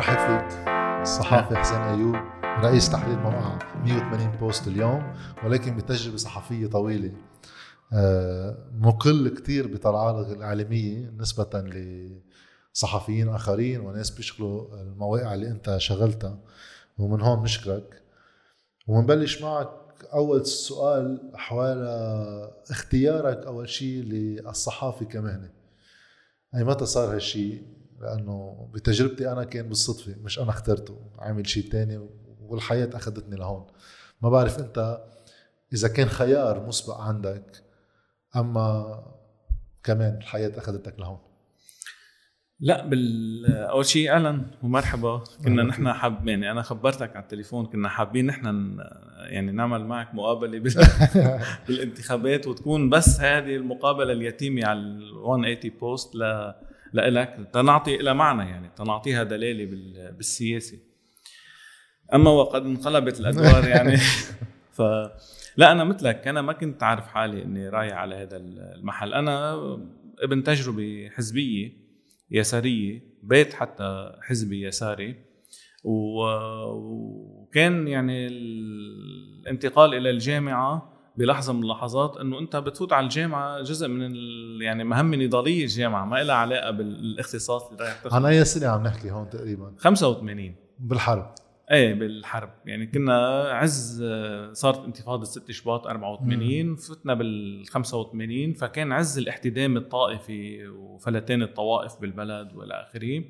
برحب فيك الصحافي حسين أيوب رئيس تحرير موقع 180 بوست اليوم ولكن بتجربة صحفية طويلة. آه، مقل كتير بطلعاتك الإعلامية نسبة لصحفيين آخرين وناس بيشغلوا المواقع اللي أنت شغلتها ومن هون نشكرك. ونبلش معك أول سؤال حوالي اختيارك أول شيء للصحافة كمهنة. أي متى صار هالشيء لأنه بتجربتي أنا كان بالصدفة مش أنا اخترته عامل شيء تاني والحياة أخذتني لهون. ما بعرف أنت إذا كان خيار مسبق عندك أما كمان الحياة أخذتك لهون. لا بال أول شيء أهلا ومرحبا. كنا نحن حاب يعني أنا خبرتك على التليفون كنا حابين نحن يعني نعمل معك مقابلة بال... بالانتخابات وتكون بس هذه المقابلة اليتيمة على ال 180 بوست ل لك تنعطي لها معنى يعني تنعطيها دلاله بال... بالسياسة. أما وقد انقلبت الأدوار يعني. ف لا أنا مثلك أنا ما كنت عارف حالي إني رايح على هذا المحل. أنا ابن تجربة حزبية يسارية بيت حتى حزبي يساري. وكان يعني الانتقال إلى الجامعة بلحظة من اللحظات إنه أنت بتفوت على الجامعة جزء من يعني مهمة نضالية الجامعة ما لها علاقة بالاختصاص اللي رايح تاخذه عن أي سنة عم نحكي هون تقريبا؟ 85 بالحرب. إيه بالحرب. يعني كنا عز صارت انتفاضة 6 شباط 84 فتنا بال 85 فكان عز الاحتدام الطائفي وفلتان الطوائف بالبلد والى آخره.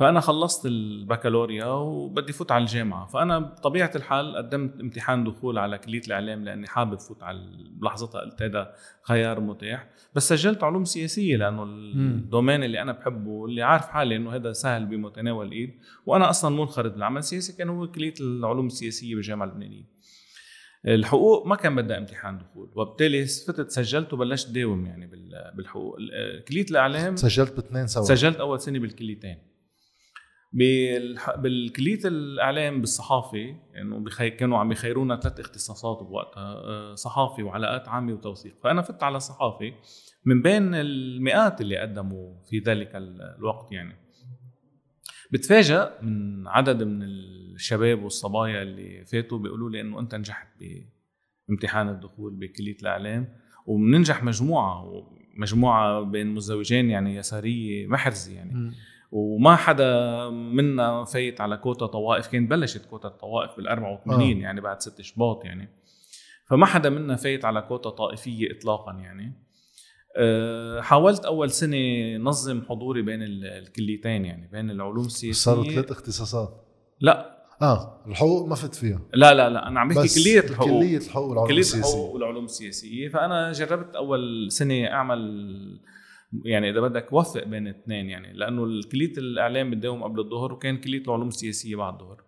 فأنا خلصت البكالوريا وبدي فوت على الجامعة. فأنا بطبيعة الحال قدمت امتحان دخول على كلية الإعلام لأني حابب فوت على بلحظتها قلت هذا خيار متاح. بس سجلت علوم سياسية لأنه الدومين اللي أنا بحبه اللي عارف حالي إنه هذا سهل بمتناول الإيد. وأنا أصلا منخرط بالعمل السياسي كان هو كلية العلوم السياسية بالجامعة اللبنانية. الحقوق ما كان بدها امتحان دخول. وبالتالي فتت سجلت وبلشت داوم يعني بالحقوق. كلية الإعلام سجلت باثنين سوا. سجلت أول سنة بالكليتين. بالكلية الإعلام بالصحافة انه يعني. كانوا عم يخيرونا ثلاث اختصاصات بوقتها آه، صحافي وعلاقات عامة وتوثيق فأنا فت على صحافي من بين المئات اللي قدموا في ذلك الوقت يعني بتفاجأ من عدد من الشباب والصبايا اللي فاتوا بيقولوا لي إنه أنت نجحت بامتحان الدخول بكلية الإعلام وبننجح مجموعة مجموعه بين مزوجين يعني يسارية محرزة يعني م. وما حدا منا فايت على كوتا طوائف كان بلشت كوتا الطوائف بال 84 آه. يعني بعد ست شباط يعني. فما حدا منا فايت على كوتا طائفية اطلاقا يعني. أه حاولت أول سنة نظم حضوري بين الكليتين يعني بين العلوم السياسية. صاروا ثلاث اختصاصات؟ لا. آه الحقوق ما فت فيها. لا لا لا أنا عم بحكي كلية الحقوق. كلية الحقوق والعلوم كلية الحقوق والعلوم السياسية. فأنا جربت أول سنة أعمل يعني إذا بدك وفق بين الاثنين يعني لأنه كليه الإعلام بتداوم قبل الظهر وكان كليه العلوم السياسية بعد الظهر.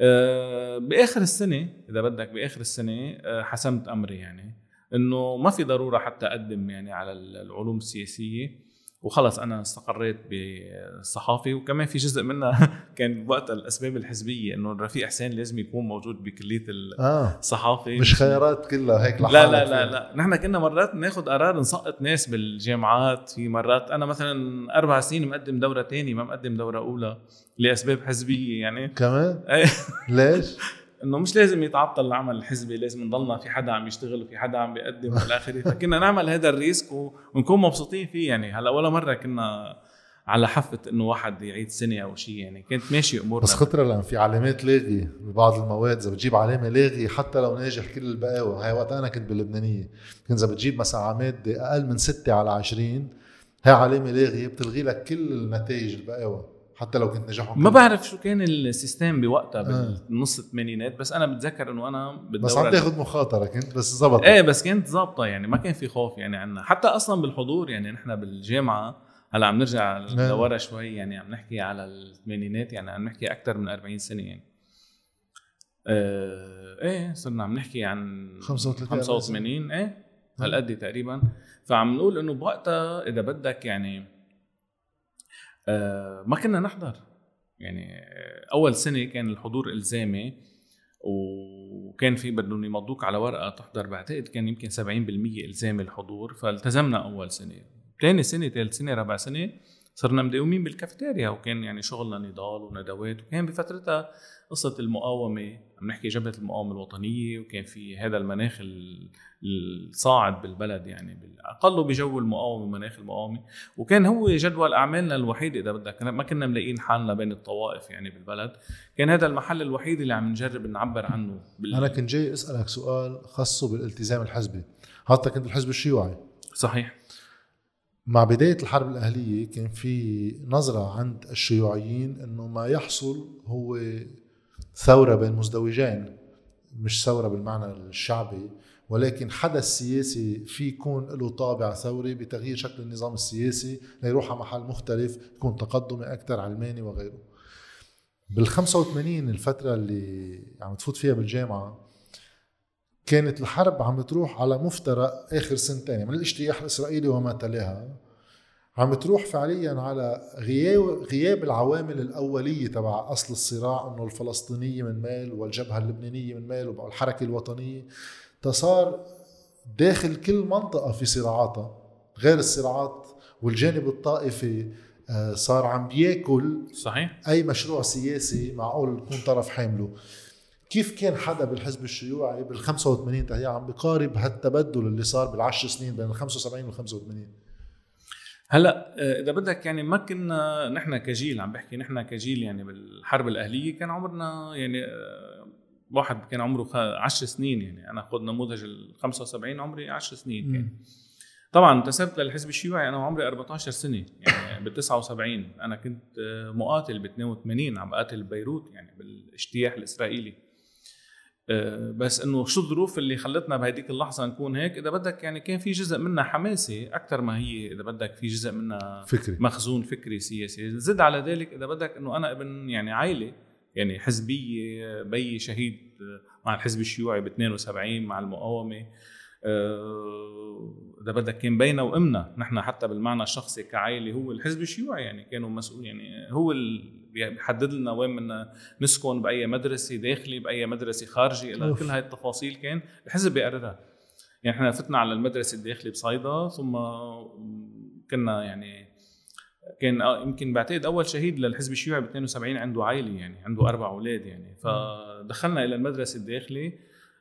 أه بآخر السنة إذا بدك بآخر السنة أه حسمت أمري يعني إنه ما في ضرورة حتى أقدم يعني على العلوم السياسية. وخلص أنا استقريت بالصحافه وكمان في جزء منها كان وقتها الأسباب الحزبية إنه الرفيق حسين لازم يكون موجود بكلية آه. الصحافه مش خيارات كلها هيك لا لا لا لا. نحن كنا مرات ناخذ قرار نسقط ناس بالجامعات. في مرات أنا مثلا أربع سنين مقدم دورة ثانية ما مقدم دورة أولى لأسباب حزبية يعني. كمان؟ ليش؟ إنه مش لازم يتعطل العمل الحزبي لازم نضلنا في حدا عم يشتغل وفي حدا عم بيقدم وإلى آخره. فكنا نعمل هذا الريسك ونكون مبسوطين فيه يعني. هلأ ولا مرة كنا على حفه إنه واحد يعيد سنة أو شيء يعني. كانت ماشي أمورنا. بس خطره لأن في علامات لاغي ببعض المواد. إذا بتجيب علامة لاغي حتى لو ناجح كل البقاوى هاي وقت أنا كنت باللبنانيه كنت إذا بتجيب مثلا على ماده أقل من 6 على 20 هاي علامة لاغيه بتلغي لك كل النتائج البقاوى حتى لو كنت نجحهم ما بعرف شو كان السيستم بوقتها آه. بالنص الثمانينات بس أنا بتذكر إنه أنا بس عم تاخذ مخاطره كنت بس زبط إيه بس كانت ظابطة يعني ما كان في خوف يعني عنا. حتى أصلا بالحضور يعني نحن بالجامعة هلأ عم نرجع آه. لورا شوي يعني عم نحكي على الثمانينات يعني عم نحكي أكثر من 40 سنة يعني. آه إيه صرنا عم نحكي عن 35 85 إيه هالقد تقريبا. فعم نقول إنه بوقتها إذا بدك يعني آه، ما كنا نحضر. يعني آه، أول سنة كان الحضور إلزامي وكان في بدهم يمضوك على ورقة تحضر. بعتقد كان يمكن 70% الزامي الحضور فالتزمنا أول سنة. ثاني سنة ثالث سنة رابع سنة صرنا مداومين بالكافيتيريا وكان يعني شغلنا نضال وندوات وكان بفترتها قصة المقاومة عم نحكي جبهة المقاومة الوطنية وكان في هذا المناخ الصاعد بالبلد يعني اقله بجو المقاومة ومناخ المقاومة. وكان هو جدول أعمالنا الوحيد إذا بدك ما كنا ملاقيين حالنا بين الطوائف يعني بالبلد. كان هذا المحل الوحيد اللي عم نجرب نعبر عنه بال... أنا كنت جاي أسألك سؤال خاصه بالالتزام الحزبي. حتى كنت بالحزب الشيوعي؟ صحيح. مع بداية الحرب الأهلية كان في نظرة عند الشيوعيين أنه ما يحصل هو ثورة بين مزدوجين مش ثورة بالمعنى الشعبي ولكن حدث سياسي في يكون له طابع ثوري بتغيير شكل النظام السياسي ليروح على محل مختلف يكون تقدمي أكثر علماني وغيره. بال 85 الفترة اللي عم تفوت فيها بالجامعة كانت الحرب عم تروح على مفترق آخر سنتين من الاجتياح الإسرائيلي وما تلاها عم تروح فعليا على غياب غياب العوامل الأولية تبع أصل الصراع إنه الفلسطينية من مال والجبهة اللبنانية من مال والحركه الوطنية. تصار داخل كل منطقة في صراعاتها غير الصراعات والجانب الطائفي آه، صار عم بياكل صحيح. أي مشروع سياسي معقول يكون طرف حامله. كيف كان حدا بالحزب الشيوعي بال 85 تهي عم بقارب هالتبدل اللي صار بالعشر سنين بين ال 75 وال 85 هلا آه، إذا بدك يعني ما كنا نحن كجيل عم بحكي نحن كجيل يعني بالحرب الأهلية كان عمرنا يعني آه، واحد كان عمره 10 سنين يعني. أنا خذ نموذج ال 75 عمري 10 سنين كان. طبعا انتسبت للحزب الشيوعي أنا وعمري 14 سنة يعني بال 79 أنا كنت آه، مقاتل ب 82 عم بقاتل ببيروت يعني بالإجتياح الإسرائيلي. بس إنه شو الظروف اللي خلتنا بهديك اللحظة نكون هيك؟ إذا بدك يعني كان في جزء منها حماسي أكثر ما هي إذا بدك في جزء منها فكري. مخزون فكري سياسي. زد على ذلك إذا بدك إنه أنا ابن يعني عائلة يعني حزبية بيي شهيد مع الحزب الشيوعي ب 72 مع المقاومة. آه، إذا بدك كان بينا وأمنا نحن حتى بالمعنى الشخصي كعائلة هو الحزب الشيوعي يعني كانوا مسؤول يعني هو اللي بيحدد لنا وين بدنا نسكن بأي مدرسة داخلي بأي مدرسة خارجي إلى كل هاي التفاصيل كان الحزب بيقررها. يعني إحنا فتنا على المدرسة الداخلي بصيدا ثم كنا يعني كان آه، يمكن بعتقد أول شهيد للحزب الشيوعي ب 72 عنده عائلة يعني عنده أربع أولاد يعني. فدخلنا إلى المدرسة الداخلي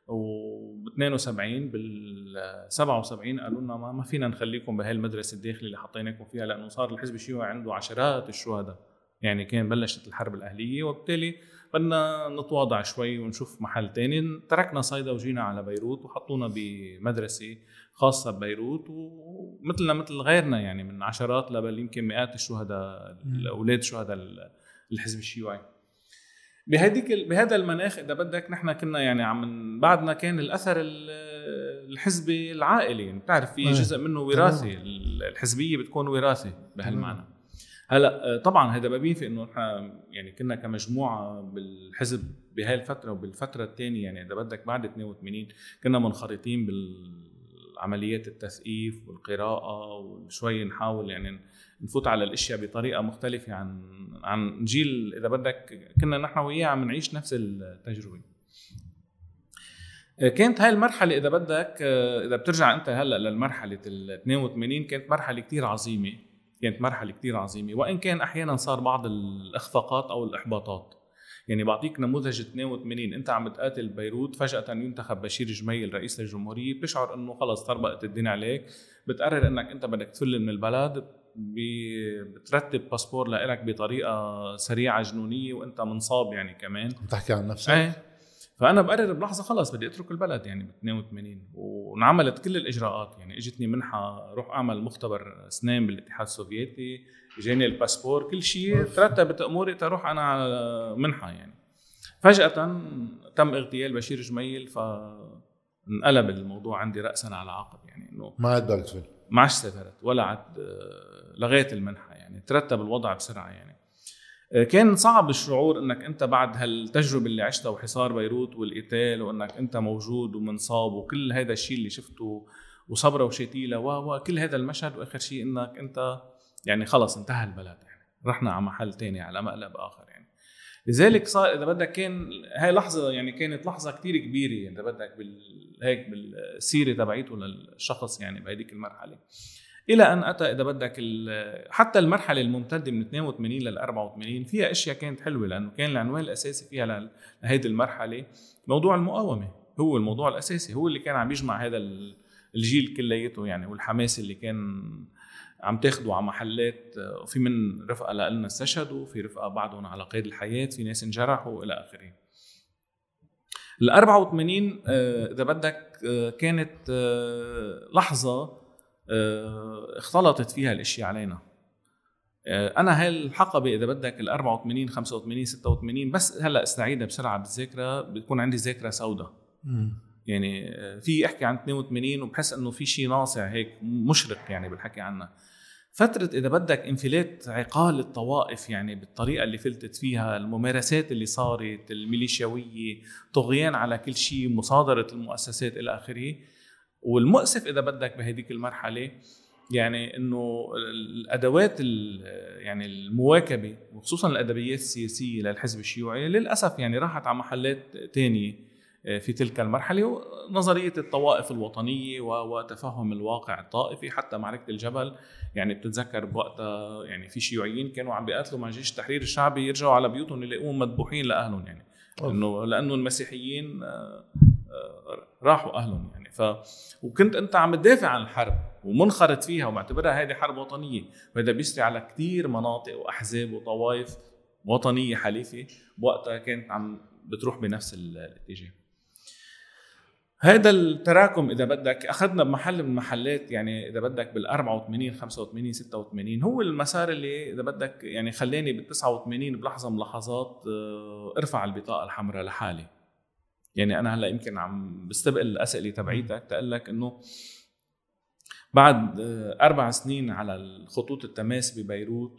و 72 بال 77 قالوا لنا ما, ما فينا نخليكم بهي المدرسة الداخليه اللي حطيناكم فيها لأنه صار الحزب الشيوعي عنده عشرات الشهداء. يعني كان بلشت الحرب الأهلية وبالتالي بدنا نتواضع شوي ونشوف محل تاني. تركنا صيدا وجينا على بيروت وحطونا بمدرسة خاصة ببيروت ومثلنا مثل غيرنا يعني من عشرات لبل يمكن مئات الشهداء الأولاد شهداء الحزب الشيوعي. بهديك بهذا المناخ إذا بدك نحن كنا يعني عم بعدنا كان الأثر الحزبي العائلي يعني بتعرف في جزء منه وراثي الحزبية بتكون وراثة بهالمعنى. هلأ طبعا هذا ما بينفي إنه نحن يعني كنا كمجموعة بالحزب بهاي الفترة وبالفترة الثانية يعني إذا بدك بعد 82 كنا منخرطين بالعمليات التثقيف والقراءة وشوي نحاول يعني نفوت على الأشياء بطريقة مختلفة عن عن جيل إذا بدك كنا نحن وياه عم نعيش نفس التجربة. كانت هاي المرحلة إذا بدك إذا بترجع أنت هلأ للمرحلة ال 82 كانت مرحلة كتير عظيمة. كانت مرحلة كتير عظيمة. وإن كان أحيانا صار بعض الإخفاقات أو الإحباطات. يعني بعطيك نموذج 82 أنت عم بتقاتل بيروت فجأة ينتخب بشير الجميل رئيس الجمهوريه بتشعر إنه خلص طربقت الدنيا عليك. بتقرر إنك أنت بدك تفل من البلد. بترتب passeport لإلك بطريقة سريعة جنونية وأنت منصاب يعني كمان. بتحكي عن نفسك؟ إيه. فأنا بقرر بلحظة خلص بدي أترك البلد يعني ب 82 وانعملت كل الإجراءات يعني. إجتني منحة روح أعمل مختبر أسنان بالاتحاد السوفيتي. إجاني الباسبور كل شيء ترتبت أموري تروح أنا على منحة يعني. فجأة تم اغتيال بشير جميل فانقلب الموضوع عندي راسا على عقب يعني إنه ما عاد بدك ما عادش سافرت ولا عاد لغيت المنحة يعني ترتب الوضع بسرعة يعني. آه، كان صعب الشعور إنك أنت بعد هالتجربة اللي عشتها وحصار بيروت والقتال وإنك أنت موجود ومنصاب وكل هذا الشيء اللي شفته وصبرة وشتيلة وكل هذا المشهد وآخر شيء إنك أنت يعني خلص انتهى البلد يعني. رحنا على محل تاني على مقلب آخر يعني. لذلك صار إذا بدك كان هاي لحظة يعني كانت لحظة كتير كبيرة يعني. إذا بدك بال هيك بالسيرة تبعيته للشخص يعني بهذيك المرحلة. إلى أن أتى إذا بدك حتى المرحلة الممتدة من 82 لل 84 فيها أشياء كانت حلوة لأنه كان العنوان الأساسي فيها لهيدي المرحلة موضوع المقاومة هو الموضوع الأساسي هو اللي كان عم يجمع هذا الجيل كلياته يعني والحماس اللي كان عم تاخذوا على محلات وفي من رفقة لنا استشهدوا في رفقة بعضهم على قيد الحياة في ناس انجرحوا إلى آخره. ال 84 آه، إذا بدك آه، كانت آه، لحظة اختلطت فيها الإشياء علينا. أنا هالحقبه إذا بدك ال 84 85 86 بس هلأ استعيدها بسرعة بالذاكره بتكون عندي ذاكره سوداء. يعني في احكي عن 82 وبحس إنه في شيء ناصع هيك مشرق يعني بالحكي عنها فترة إذا بدك انفلات عقال الطوائف يعني بالطريقة اللي فلتت فيها الممارسات اللي صارت الميليشياوية طغيان على كل شيء مصادرة المؤسسات إلى آخره والمؤسف إذا بدك بهذيك المرحلة يعني إنه الأدوات يعني المواكبة وخصوصا الأدبيات السياسية للحزب الشيوعي للأسف يعني راحت على محلات ثانية آه، في تلك المرحلة نظرية الطوائف الوطنية وتفهم الواقع الطائفي حتى معركة الجبل يعني بتتذكر بوقتها يعني في شيوعيين كانوا عم بيقاتلوا مع جيش التحرير الشعبي يرجعوا على بيوتهم يلاقوهم مذبوحين لأهلهم يعني إنه لأنه المسيحيين آه، راحوا أهلهم يعني. ف وكنت أنت عم تدافع عن الحرب ومنخرط فيها ومعتبرها هذه حرب وطنية. وهذا بيسري على كثير مناطق وأحزاب وطوائف وطنية حليفة بوقتها كانت عم بتروح بنفس الاتجاه. هذا التراكم إذا بدك أخذنا بمحل من المحلات يعني إذا بدك بال 84 85 86 هو المسار اللي إذا بدك يعني خلاني بال 89 بلحظة من اللحظات آه، ارفع البطاقة الحمراء لحالي. يعني أنا هلأ يمكن عم بستبقل الأسئلة تبعيتك تقول لك إنه بعد آه، أربع سنين على الخطوط التماس ببيروت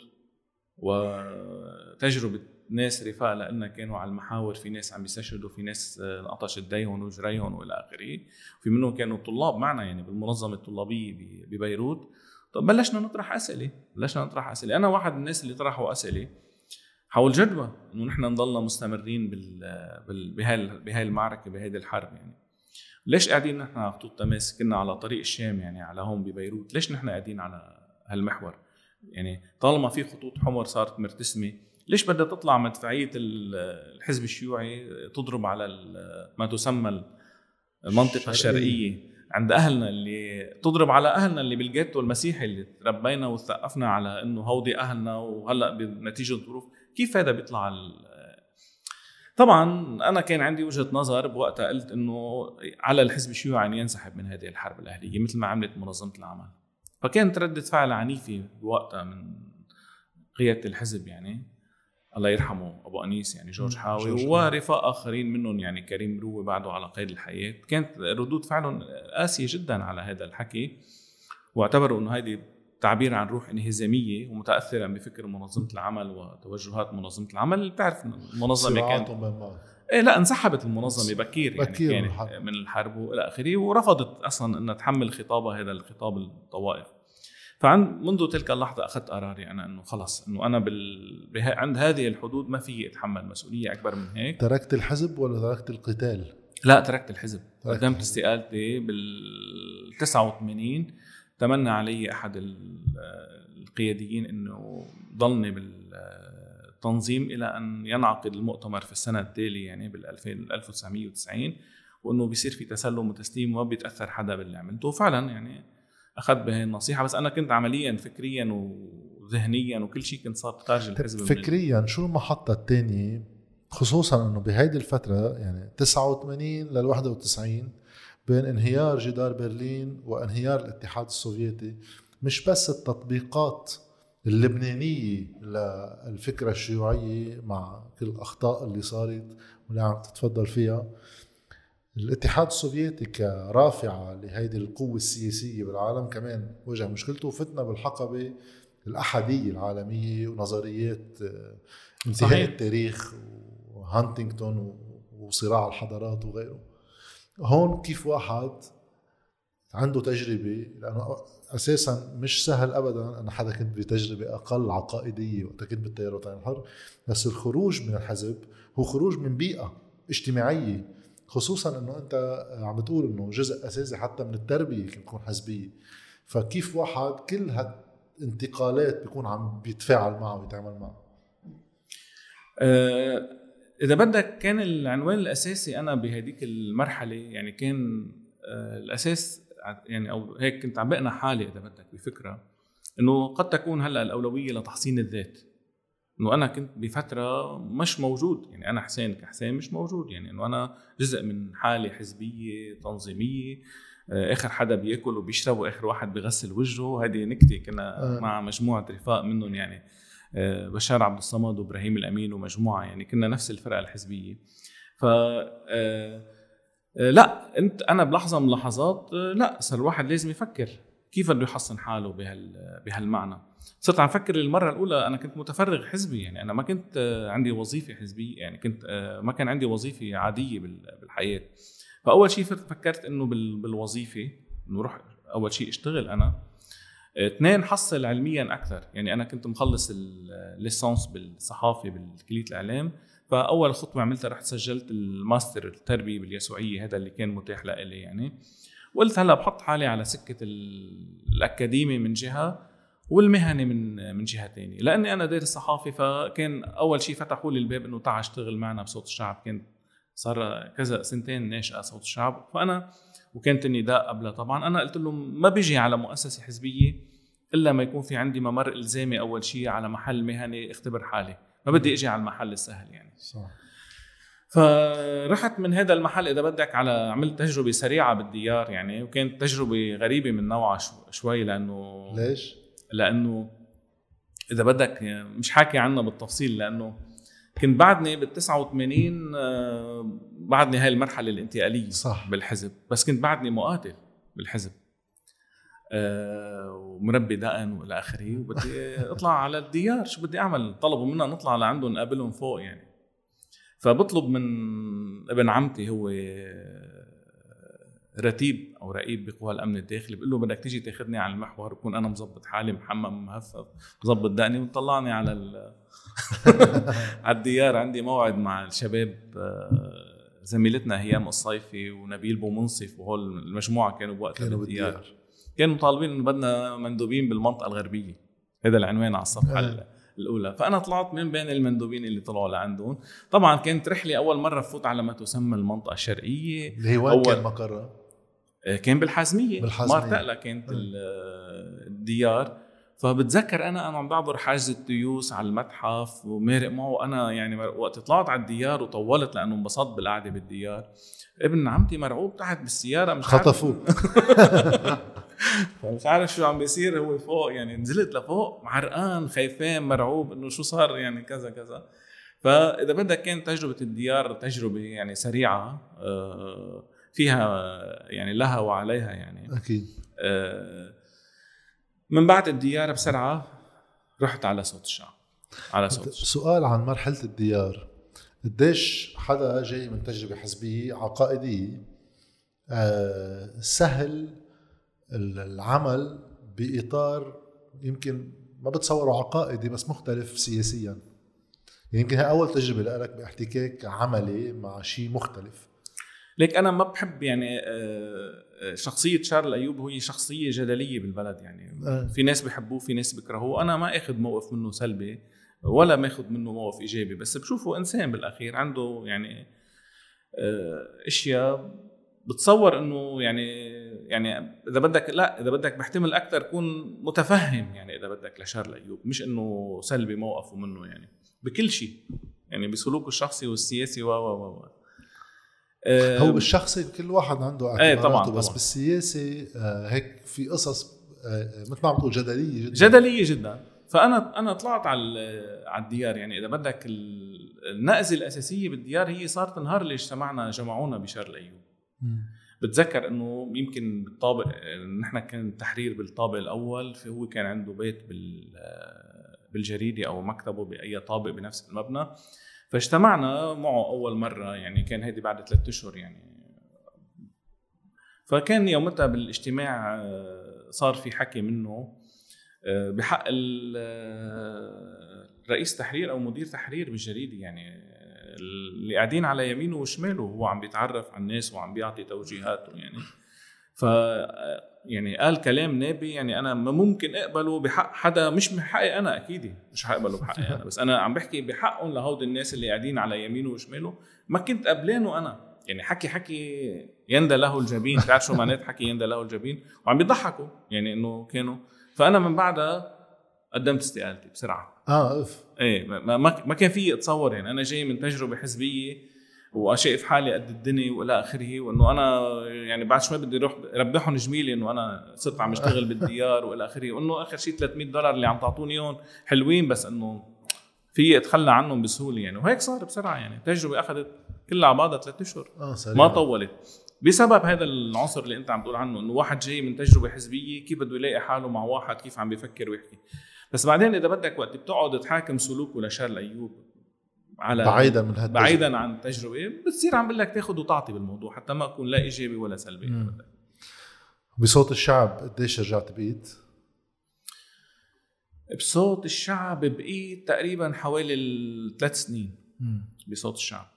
وتجربة ناس رفاق لنا كانوا على المحاور في ناس عم يستشهدوا في ناس آه، انقطش ايديهم وجريهم وإلى آخره. في منهم كانوا طلاب معنا يعني بالمنظمة الطلابية ببيروت. طب بلشنا نطرح أسئلة بلشنا نطرح أسئلة. أنا واحد من الناس اللي طرحوا أسئلة. حول جدوى إنه نحن نضلنا مستمرين بال. بهاي بهاي المعركة بهيدي الحرب يعني. ليش قاعدين نحن على خطوط تماس؟ كنا على طريق الشام يعني على هون ببيروت. ليش نحن قاعدين على هالمحور؟ يعني طالما في خطوط حمر صارت مرتسمة ليش بدها تطلع مدفعية الحزب الشيوعي تضرب على ما تسمى المنطقة الشرقية. عند أهلنا اللي تضرب على أهلنا اللي بالجيتو المسيحي اللي تربينا وثقفنا على إنه هودي أهلنا وهلأ بنتيجة الظروف كيف هذا بيطلع طبعا أنا كان عندي وجهة نظر بوقتها قلت إنه على الحزب الشيوعي ان ينسحب من هذه الحرب الأهلية مثل ما عملت منظمة العمل. فكانت ردة فعل عنيفة بوقتها من قيادة الحزب يعني. الله يرحمه أبو أنيس يعني جورج حاوي ورفاق آخرين منهم يعني كريم روي بعده على قيد الحياة. كانت ردود فعلهم قاسية جدا على هذا الحكي. واعتبروا إنه هيدي تعبير عن روح انهزامية ومتأثرة بفكر منظمة العمل وتوجهات منظمة العمل. بتعرف المنظمة كانت إيه لا انسحبت المنظمة بكير يعني بكير يعني من الحرب والى آخره ورفضت أصلا إنها تحمل خطابها هذا الخطاب الطوائف. فعند منذ تلك اللحظة أخذت قراري أنا أنه خلص أنه أنا بال... به... عند هذه الحدود ما في أتحمل مسؤولية أكبر من هيك. تركت الحزب ولا تركت القتال؟ لا تركت الحزب. قدمت استقالتي بال 89 تمنى علي أحد القياديين أنه ضلني بالتنظيم إلى أن ينعقد المؤتمر في السنة التالية يعني بال 1990 وأنه بيصير في تسلم وتسليم وما بيتأثر حدا باللي عملته وفعلا يعني اخذ بهي النصيحة بس أنا كنت عمليا فكريا وذهنيا وكل شيء كنت صار خارج الحزب فكريا شو المحطة الثانية خصوصا إنه بهيدي الفترة يعني 89 لل 91 بين انهيار جدار برلين وانهيار الاتحاد السوفيتي مش بس التطبيقات اللبنانية للفكرة الشيوعية مع كل الأخطاء اللي صارت واللي عم تتفضل فيها الاتحاد السوفيتي كرافعة لهيدي القوة السياسية بالعالم كمان واجه مشكلته وفتنا بالحقبة الأحدية العالمية ونظريات انتهاء التاريخ وهانتينغتون وصراع الحضارات وغيره. هون كيف واحد عنده تجربة؟ لأنه أساسا مش سهل أبدا أنا حدا كنت بتجربة أقل عقائدية وقت كنت بالتيار الوطني الحر بس الخروج من الحزب هو خروج من بيئة اجتماعية خصوصا إنه أنت عم بتقول إنه جزء أساسي حتى من التربية كان تكون حزبية. فكيف واحد كل هالانتقالات بيكون عم بيتفاعل معه ويتعامل معه؟ آه، إذا بدك كان العنوان الأساسي أنا بهديك المرحلة يعني كان آه، الأساس يعني أو هيك كنت عم بقنع حالي إذا بدك بفكرة إنه قد تكون هلأ الأولوية لتحصين الذات. إنه أنا كنت بفترة مش موجود يعني أنا حسين كحسين مش موجود يعني إنه أنا جزء من حالة حزبية تنظيمية آه، آخر حدا بيأكل وبيشرب وآخر واحد بغسل وجهه هذه نكتة كنا مع مجموعة رفاق منهم يعني. آه، بشار عبد الصمد وإبراهيم الأمين ومجموعة يعني كنا نفس الفرقة الحزبية. ف آه، لا أنت أنا بلحظة من اللحظات لا صار الواحد لازم يفكر كيف بده يحصن حاله بهال بهالمعنى. صرت عم فكر للمره الأولى أنا كنت متفرغ حزبي يعني أنا ما كنت عندي وظيفة حزبية يعني كنت ما كان عندي وظيفة عادية بالحياة. فأول شيء فكرت إنه بالوظيفة انه روح أول شيء أشتغل أنا. اثنين حصل علميا أكثر. يعني أنا كنت مخلص الليسانس بالصحافة بالكلية الإعلام. فأول خطوة عملتها رحت سجلت الماستر التربية باليسوعية هذا اللي كان متاح لإلي يعني. قلت هلأ بحط حالي على سكة الاكاديمي من جهة والمهني من من جهة ثانية لأني أنا دارس صحافي فكان أول شيء فتحوا لي الباب إنه تعال اشتغل معنا بصوت الشعب. كنت صار كذا سنتين ناشئة صوت الشعب. فأنا وكانت النداء قبلها. طبعا أنا قلت لهم ما بيجي على مؤسسة حزبية إلا ما يكون في عندي ممر إلزامي أول شيء على محل مهني اختبر حالي. ما بدي أجي على المحل السهل يعني. صح. فرحت من هذا المحل إذا بدك على عملت تجربة سريعة بالديار يعني وكانت تجربة غريبة من نوعها شوي لأنه ليش؟ لأنه إذا بدك مش حاكي عنها بالتفصيل لأنه كنت بعدني بال 89 آه، بعدني هاي المرحلة الانتقالية صح. بالحزب. بس كنت بعدني مقاتل بالحزب. آه، ومربي دقن والى آخره وبدي اطلع على الديار. شو بدي أعمل؟ طلبوا منا نطلع لعندهم نقابلهم فوق يعني. فبطلب من ابن عمتي هو رتيب أو رقيب بقوى الأمن الداخلي بقول له بدك تيجي تاخذني على المحور بكون أنا مظبط حالي محمم مهفف مظبط دقني وطلعني على على الديار. عندي موعد مع الشباب آه، زميلتنا هيام الصيفي ونبيل بومنصف وهول المجموعة كانوا بوقتها كانوا بالديار. كانوا مطالبين إنه بدنا مندوبين بالمنطقة الغربية هذا العنوان على الصفحة آه. الأولى. فأنا طلعت من بين المندوبين اللي طلعوا لعندهم. طبعا كانت رحلة أول مرة فوت على ما تسمى المنطقة الشرقية. اللي هي وين كان مقرها؟ كان بالحازمية. بالحازمية. مارتقلا كانت الديار. فبتذكر أنا أنا عم بعبر حاجز التيوس على المتحف ومارق معه. أنا يعني وقت طلعت على الديار وطولت لأنه انبسطت بالقعدة بالديار. ابن عمتي مرعوب تحت بالسيارة مش خطفوه. فمش عارف شو عم بيصير هو فوق يعني نزلت لفوق معرقان خايفان مرعوب إنه شو صار يعني كذا كذا. فإذا بدك كانت تجربة الديار تجربة يعني سريعة آه، فيها يعني لها وعليها يعني. أكيد. آه، من بعد الديار بسرعة رحت على صوت الشعب على صوت الشعب. سؤال عن مرحلة الديار. قديش حدا جاي من تجربة حزبية عقائدية آه، سهل العمل بإطار يمكن ما بتصوره عقائدي بس مختلف سياسيا. يعني يمكن هي أول تجربة لك بإحتكاك عملي مع شيء مختلف. ليك أنا ما بحب يعني آه، آه، شخصية شارل أيوب هي شخصية جدلية بالبلد يعني. أه. في ناس بحبوه في ناس بيكرهوه أنا ما أخذ موقف منه سلبي ولا ماخذ منه موقف إيجابي بس بشوفه إنسان بالأخير عنده يعني آه، أشياء بتصور إنه يعني يعني إذا بدك لا إذا بدك بحتمل أكثر كون متفهم يعني إذا بدك لشارل أيوب مش إنه سلبي موقفه منه يعني بكل شيء يعني بسلوكه الشخصي والسياسي و و و. هو بالشخصي كل واحد عنده اعتباراته إيه طبعا بس طبعًا. بالسياسي آه، هيك في قصص آه، مثل ما عم تقول جدلية جدا. جدلية جدا. فأنا أنا طلعت على على الديار. يعني إذا بدك النقزه الأساسية بالديار هي صارت النهار اللي اجتمعنا جمعونا بشار الأيوب. بتذكر إنه يمكن بالطابق نحن كان التحرير بالطابق الأول في هو كان عنده بيت بال بالجريدة أو مكتبه بأي طابق بنفس المبنى. فاجتمعنا معه أول مرة يعني كان هيدي بعد ثلاثة أشهر يعني. فكان يومتها بالاجتماع آه، صار في حكي منه آه، بحق آه، رئيس تحرير أو مدير تحرير بالجريده يعني اللي قاعدين على يمينه وشماله وهو عم بيتعرف على الناس وعم بيعطي توجيهاته يعني. ف يعني قال كلام نابي يعني أنا ما ممكن أقبله بحق حدا مش بحقي أنا أكيد مش حقبله بحقي أنا. بس أنا عم بحكي بحقهم لهود الناس اللي قاعدين على يمينه وشماله. ما كنت قبلانه أنا. يعني حكي حكي يندى له الجبين. بتعرف شو معنات حكي يندى له الجبين؟ وعم بيضحكوا يعني إنه كانوا. فأنا من بعدها قدمت استقالتي بسرعة. آه اف إيه ما, ما, ما كان في أتصور يعني. أنا جاي من تجربة حزبية وشايف حالي قد الدنيا وإلى آخره وإنه أنا يعني بعد شوي بدي أروح ربحهم جميله إنه أنا صرت عم أشتغل بالديار وإلى آخره. وإنه آخر شيء 300 دولار اللي عم تعطوني إياهم حلوين بس إنه في أتخلى عنهم بسهولة يعني. وهيك صار بسرعة يعني. التجربه أخذت كلها على بعضها ثلاث أشهر. سريع ما طولت. بسبب هذا العنصر اللي أنت عم تقول عنه إنه واحد جاي من تجربة حزبية كيف بده يلاقي حاله مع واحد؟ كيف عم بيفكر ويحكي؟ بس بعدين إذا بدك وقت بتقعد تحاكم سلوكه لشارل ايوب على بعيدا من هالتجربة. بعيدا عن التجربه بتصير عم بقول لك تاخذ وتعطي بالموضوع حتى ما أكون لا إيجابي ولا سلبي مم. بصوت الشعب قديش رجعت بقيت؟ بصوت الشعب بقيت تقريبا حوالي الثلاث سنين بصوت الشعب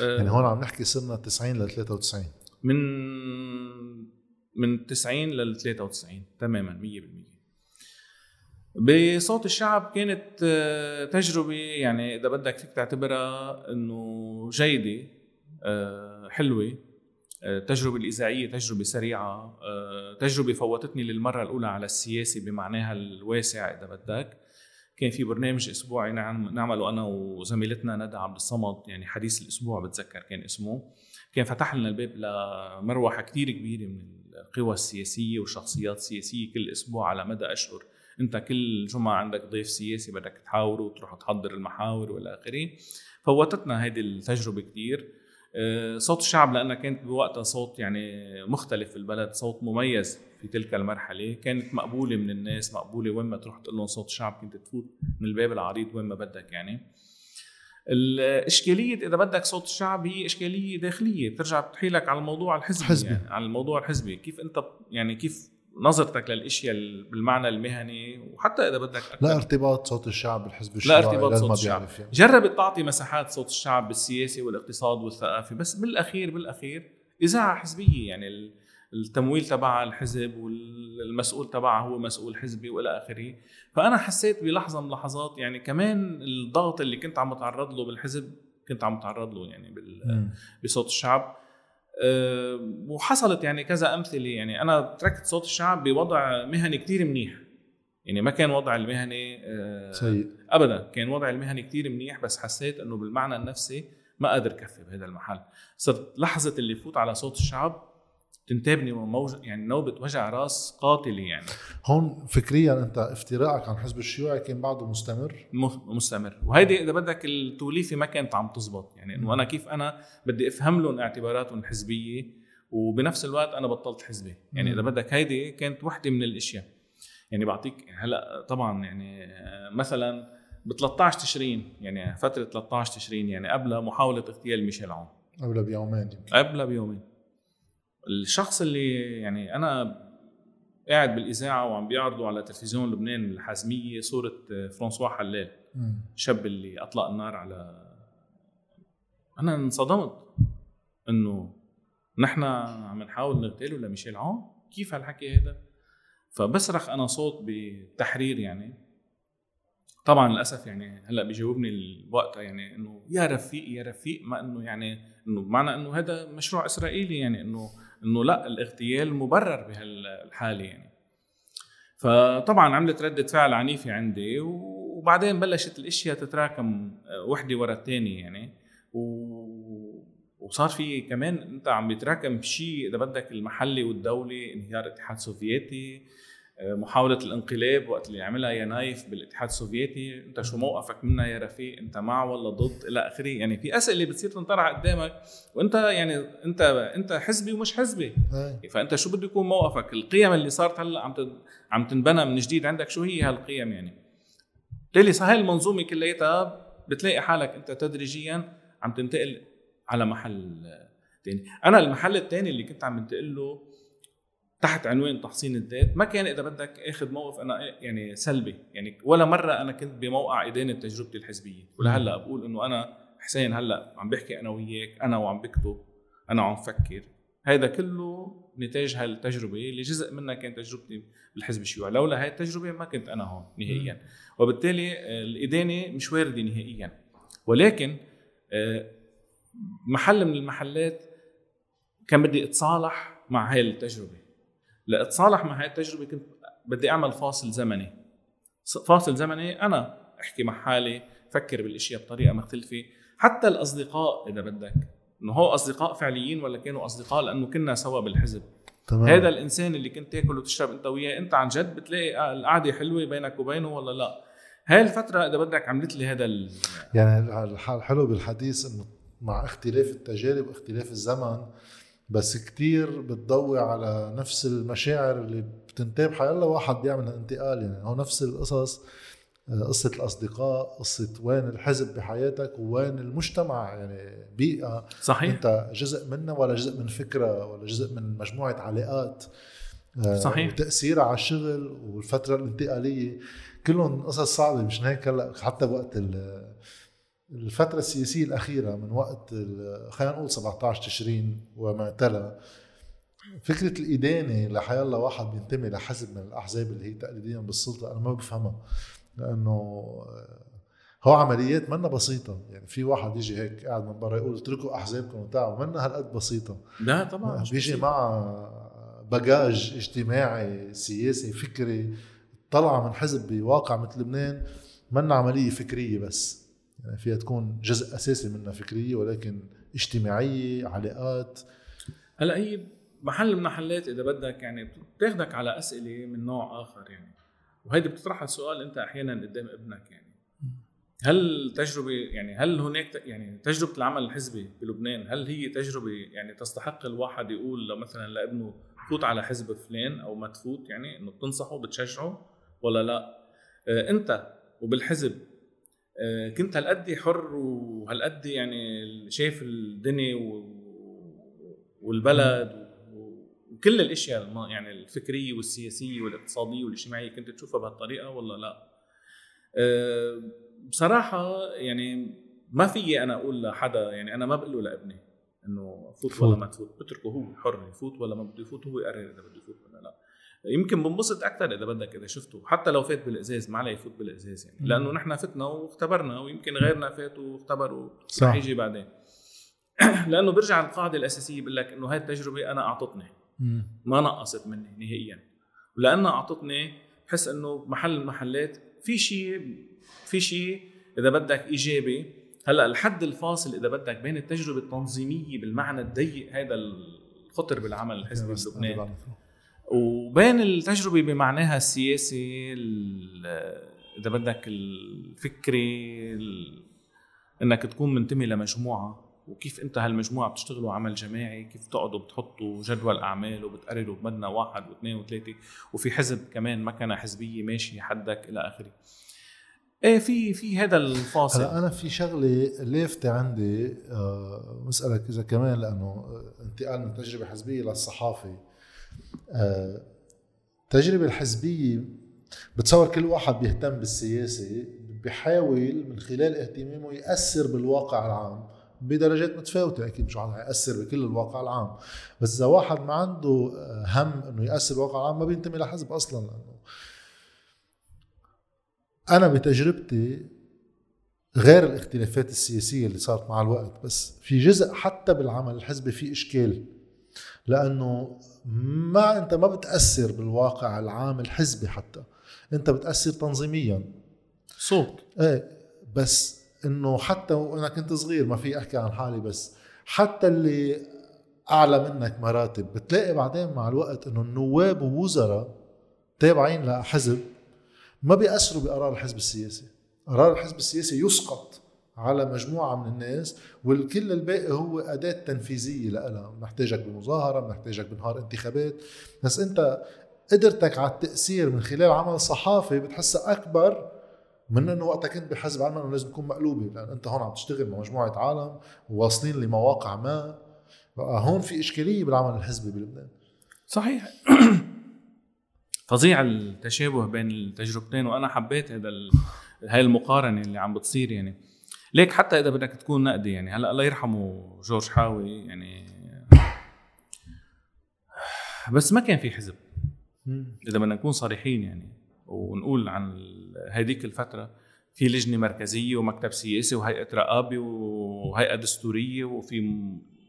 آه، يعني هون عم نحكي صرنا 90 ل 93 من من 90 لل 93 تماما 100% بصوت الشعب كانت آه، تجربة يعني إذا بدك فيك تعتبرها إنه جيدة آه، حلوة آه، التجربة الإذاعية تجربة سريعة آه، تجربة فوتتني للمرة الأولى على السياسة بمعناها الواسع إذا بدك. كان في برنامج أسبوعي نعم نعمله أنا وزميلتنا ندى عبد الصمد يعني حديث الأسبوع بتذكر كان اسمه. كان فتح لنا الباب لمروحة كتير كبيرة من القوى السياسية والشخصيات السياسيه كل أسبوع على مدى أشهر. انت كل جمعة عندك ضيف سياسي بدك تحاوره وتروح تحضر المحاور والى آخره. فوتتنا هذه التجربة كتير. آه، صوت الشعب لانها كانت بوقتها صوت يعني مختلف في البلد صوت مميز في تلك المرحلة. كانت مقبولة من الناس مقبولة وين ما تروح تقول لهم صوت الشعب كنت تفوت من الباب العريض وين ما بدك يعني. الإشكالية إذا بدك صوت الشعب هي إشكالية داخلية. بترجع بتحيلك على الموضوع الحزبي حزبي. يعني على الموضوع الحزبي. كيف أنت يعني كيف نظرتك للإشياء بالمعنى المهني وحتى إذا بدك أكثر لا ارتباط صوت الشعب بالحزب لا الشيوعي ارتباط للي صوت ما الشعب يعني. جربت تعطي مساحات صوت الشعب بالسياسة والاقتصاد والثقافة بس بالاخير بالأخير إذاعة حزبية يعني ال- التمويل تبعها الحزب والمسؤول تبعها هو مسؤول حزبي وإلى آخره فأنا حسيت بلحظة من اللحظات يعني كمان الضغط اللي كنت عم بتعرض له بالحزب كنت عم بتعرض له يعني. بصوت الشعب وحصلت يعني كذا أمثلة. يعني أنا تركت صوت الشعب بوضع مهني كتير منيح. يعني ما كان وضع المهني أه، سيء. ابدا. كان وضعي المهني كتير منيح بس حسيت إنه بالمعنى النفسي ما قادر كفي بهذا المحل. صرت لحظة اللي فوت على صوت الشعب تنتابني موج يعني نوبه وجع راس قاتله يعني. هون فكريا أنت افتراءك عن الحزب الشيوعي كان بعده مستمر؟ مستمر. وهيدي إذا بدك التوليفة ما كانت عم تزبط. يعني إنه أنا كيف أنا بدي أفهم لهم اعتباراتهم الحزبيه وبنفس الوقت أنا بطلت حزبي يعني إذا. بدك هيدي كانت وحدة من الأشياء. يعني بعطيك هلأ طبعا يعني مثلا ب 13 تشرين يعني فترة 13 تشرين يعني قبل محاولة اغتيال ميشيل عون. قبل بيومين يمكن. قبل بيومين. الشخص اللي يعني أنا قاعد بالإذاعة وعم بيعرضوا على تلفزيون لبنان الحازميه صورة آه، فرانسوا حلال. الشاب اللي أطلق النار على أنا انصدمت إنه نحن عم نحاول نغتاله لميشيل عون كيف هالحكي هذا فبصرخ أنا صوت بتحرير يعني طبعا للأسف يعني هلأ بيجاوبني وقتها يعني إنه يا رفيق يا رفيق ما إنه يعني إنه معنى إنه هذا مشروع إسرائيلي يعني إنه إنه لا الاغتيال مبرر بهالحالة يعني. فطبعا عملت ردة فعل عنيفة عندي وبعدين بلشت الأشياء تتراكم وحدة ورا الثانية يعني. و... وصار في كمان أنت عم بيتراكم شيء إذا بدك المحلي والدولي انهيار الاتحاد السوفيتي محاولة الانقلاب وقت اللي عملها يا نايف بالاتحاد السوفيتي. انت شو موقفك منها يا رفيق؟ انت مع ولا ضد؟ إلى آخره. يعني في أسئلة بتصير تنطرح قدامك وأنت يعني أنت أنت حزبي ومش حزبي. فأنت شو بده يكون موقفك؟ القيم اللي صارت هلأ عم عم تنبنى من جديد عندك شو هي هالقيم يعني؟ بالتالي هاي المنظومة كلياتها بتلاقي حالك أنت تدريجيا عم تنتقل على محل تاني. أنا المحل الثاني اللي كنت عم بنتقل له تحت عنوان تحصين الذات ما كان إذا بدك آخذ موقف أنا يعني سلبي يعني ولا مرة أنا كنت بموقع إدانة تجربتي الحزبية. ولهلأ بقول إنه أنا حسين هلأ عم بحكي أنا وياك أنا وعم بكتب أنا وعم فكر. هذا كله نتاج هالتجربة اللي جزء منها كان تجربتي بالحزب الشيوعي. لولا هاي التجربة ما كنت أنا هون نهائيا. وبالتالي الإدانة مش واردة نهائيا. ولكن آه، محل من المحلات كان بدي أتصالح مع هاي التجربة. لإتصالح مع هاي التجربة كنت بدي أعمل فاصل زمني. فاصل زمني أنا أحكي مع حالي فكر بالإشياء بطريقة مختلفة. حتى الأصدقاء إذا بدك إنه هو أصدقاء فعليين ولا كانوا أصدقاء؟ لأنه كنا سوا بالحزب. تمام. هذا الإنسان اللي كنت تاكل وتشرب أنت وياه أنت عن جد بتلاقي القعدة حلوة بينك وبينه ولا لا؟ هاي الفترة إذا بدك عملت لي هذا ال... يعني الحلو بالحديث إنه مع اختلاف التجارب واختلاف الزمن بس كتير بتضوي على نفس المشاعر اللي بتنتاب حيلا واحد بيعمل انتقال يعني. هو نفس القصص قصة الأصدقاء قصة وين الحزب بحياتك وين المجتمع يعني. بيئة صحيح. أنت جزء منها ولا جزء من فكرة ولا جزء من مجموعة علاقات آه، صحيح. وتأثيرها على الشغل والفترة الانتقالية. كلهم قصص صعبة مش هيك هلأ حتى بوقت الفترة السياسية الأخيرة من وقت خلينا نقول 17 تشرين وما تلا فكرة الإدانة لحيالله واحد بينتمي لحزب من الأحزاب اللي هي تقليديا بالسلطة أنا ما بفهمها لأنه هو عمليات منا بسيطة يعني في واحد يجي هيك قاعد من برا يقول اتركوا أحزابكم وتعوا منا هالقد بسيطة. لا طبعا بيجي مع بجاج اجتماعي سياسي فكري طلع من حزب بواقع مثل لبنان منا عملية فكرية بس. يعني فيها تكون جزء أساسي منها فكرية ولكن اجتماعية علاقات. هلأ هي محل من محلات إذا بدك يعني بتاخذك على أسئلة من نوع آخر يعني. وهيدي بتطرح السؤال أنت أحيانا قدام ابنك يعني. هل تجربة يعني هل هناك يعني تجربة العمل الحزبي بلبنان هل هي تجربة يعني تستحق الواحد يقول لو مثلا لابنه فوت على حزب فلان أو ما تفوت يعني إنه بتنصحه بتشجعه؟ ولا لا؟ آه أنت وبالحزب كنت هالقد حر وهالقد يعني شايف الدنيا والبلد وكل الأشياء يعني الفكرية والسياسية والاقتصادية والاجتماعية كنت تشوفها بهالطريقة ولا لا؟ أه بصراحة يعني ما في أنا أقول لحدا يعني أنا ما بقول له لابني إنه فوت, فوت ولا ما تفوت بتركه هو حر يفوت ولا ما بده يفوت هو يقرر إذا بده يفوت ولا لا يمكن بنبسط أكثر إذا بدك إذا شفته حتى لو فات بالإزاز ما عليه يفوت بالإزاز يعني. لأنه نحن فتنا واختبرنا ويمكن غيرنا فاتوا واختبروا صح. يجي بعدين. لأنه برجع القاعدة الأساسية بقول لك إنه هاي التجربة أنا أعطتني. ما نقصت مني نهائيا. ولانها أعطتني بحس إنه محل المحلات في شيء في شيء إذا بدك إيجابي. هلأ الحد الفاصل إذا بدك بين التجربة التنظيمية بالمعنى الضيق هذا الخطر بالعمل الحزبي بلبنان وبين التجربة بمعناها السياسي إذا بدك الفكري إنك تكون منتمي لمجموعة. وكيف أنت هالمجموعة بتشتغلوا عمل جماعي؟ كيف بتقعدوا بتحطوا جدول أعمال وبتقرروا بدنا واحد واثنين وثلاثة؟ وفي حزب كمان مكنة حزبية ماشيه حدك إلى آخره. إيه في في هذا الفاصل. أنا في شغلة لافتة عندي أه مسالك إذا كمان لأنه انتقال من تجربة حزبية للصحافة. أه التجربه الحزبية بتصور كل واحد بيهتم بالسياسة بحاول من خلال اهتمامه يأثر بالواقع العام بدرجات متفاوتة. أكيد مش عم يأثر بكل الواقع العام بس إذا واحد ما عنده هم إنه يأثر بالواقع العام ما بينتمي لحزب أصلا. لأنه أنا بتجربتي غير الاختلافات السياسية اللي صارت مع الوقت بس في جزء حتى بالعمل الحزبي في إشكال لأنه ما انت ما بتأثر بالواقع العام الحزبي حتى. انت بتأثر تنظيميا. صوت. إيه بس انه حتى وأنا كنت صغير ما في أحكي عن حالي بس حتى اللي أعلى منك مراتب بتلاقي بعدين مع الوقت إنه النواب ووزراء تابعين لحزب ما بيأثروا بقرار الحزب السياسي. قرار الحزب السياسي يسقط. على مجموعة من الناس والكل الباقي هو أداة تنفيذية لها محتاجك بمظاهرة محتاجك بنهار انتخابات. بس أنت قدرتك على التأثير من خلال عمل صحافي بتحسها أكبر من إنه وقتها كنت بحزب علما إنه لازم تكون مقلوبة. لأن أنت هون عم تشتغل مع مجموعة عالم وواصلين لمواقع ما. بقى هون في إشكالية بالعمل الحزبي بلبنان. صحيح. فظيع التشابه بين التجربتين وأنا حبيت هذا هاي المقارنة اللي عم بتصير يعني. ليك حتى إذا بدك تكون نقدي يعني هلأ الله يرحمه جورج حاوي يعني. بس ما كان في حزب. إذا بدنا نكون صريحين يعني ونقول عن هذيك الفترة في لجنة مركزية ومكتب سياسي وهيئة رقابة وهيئة دستورية وفي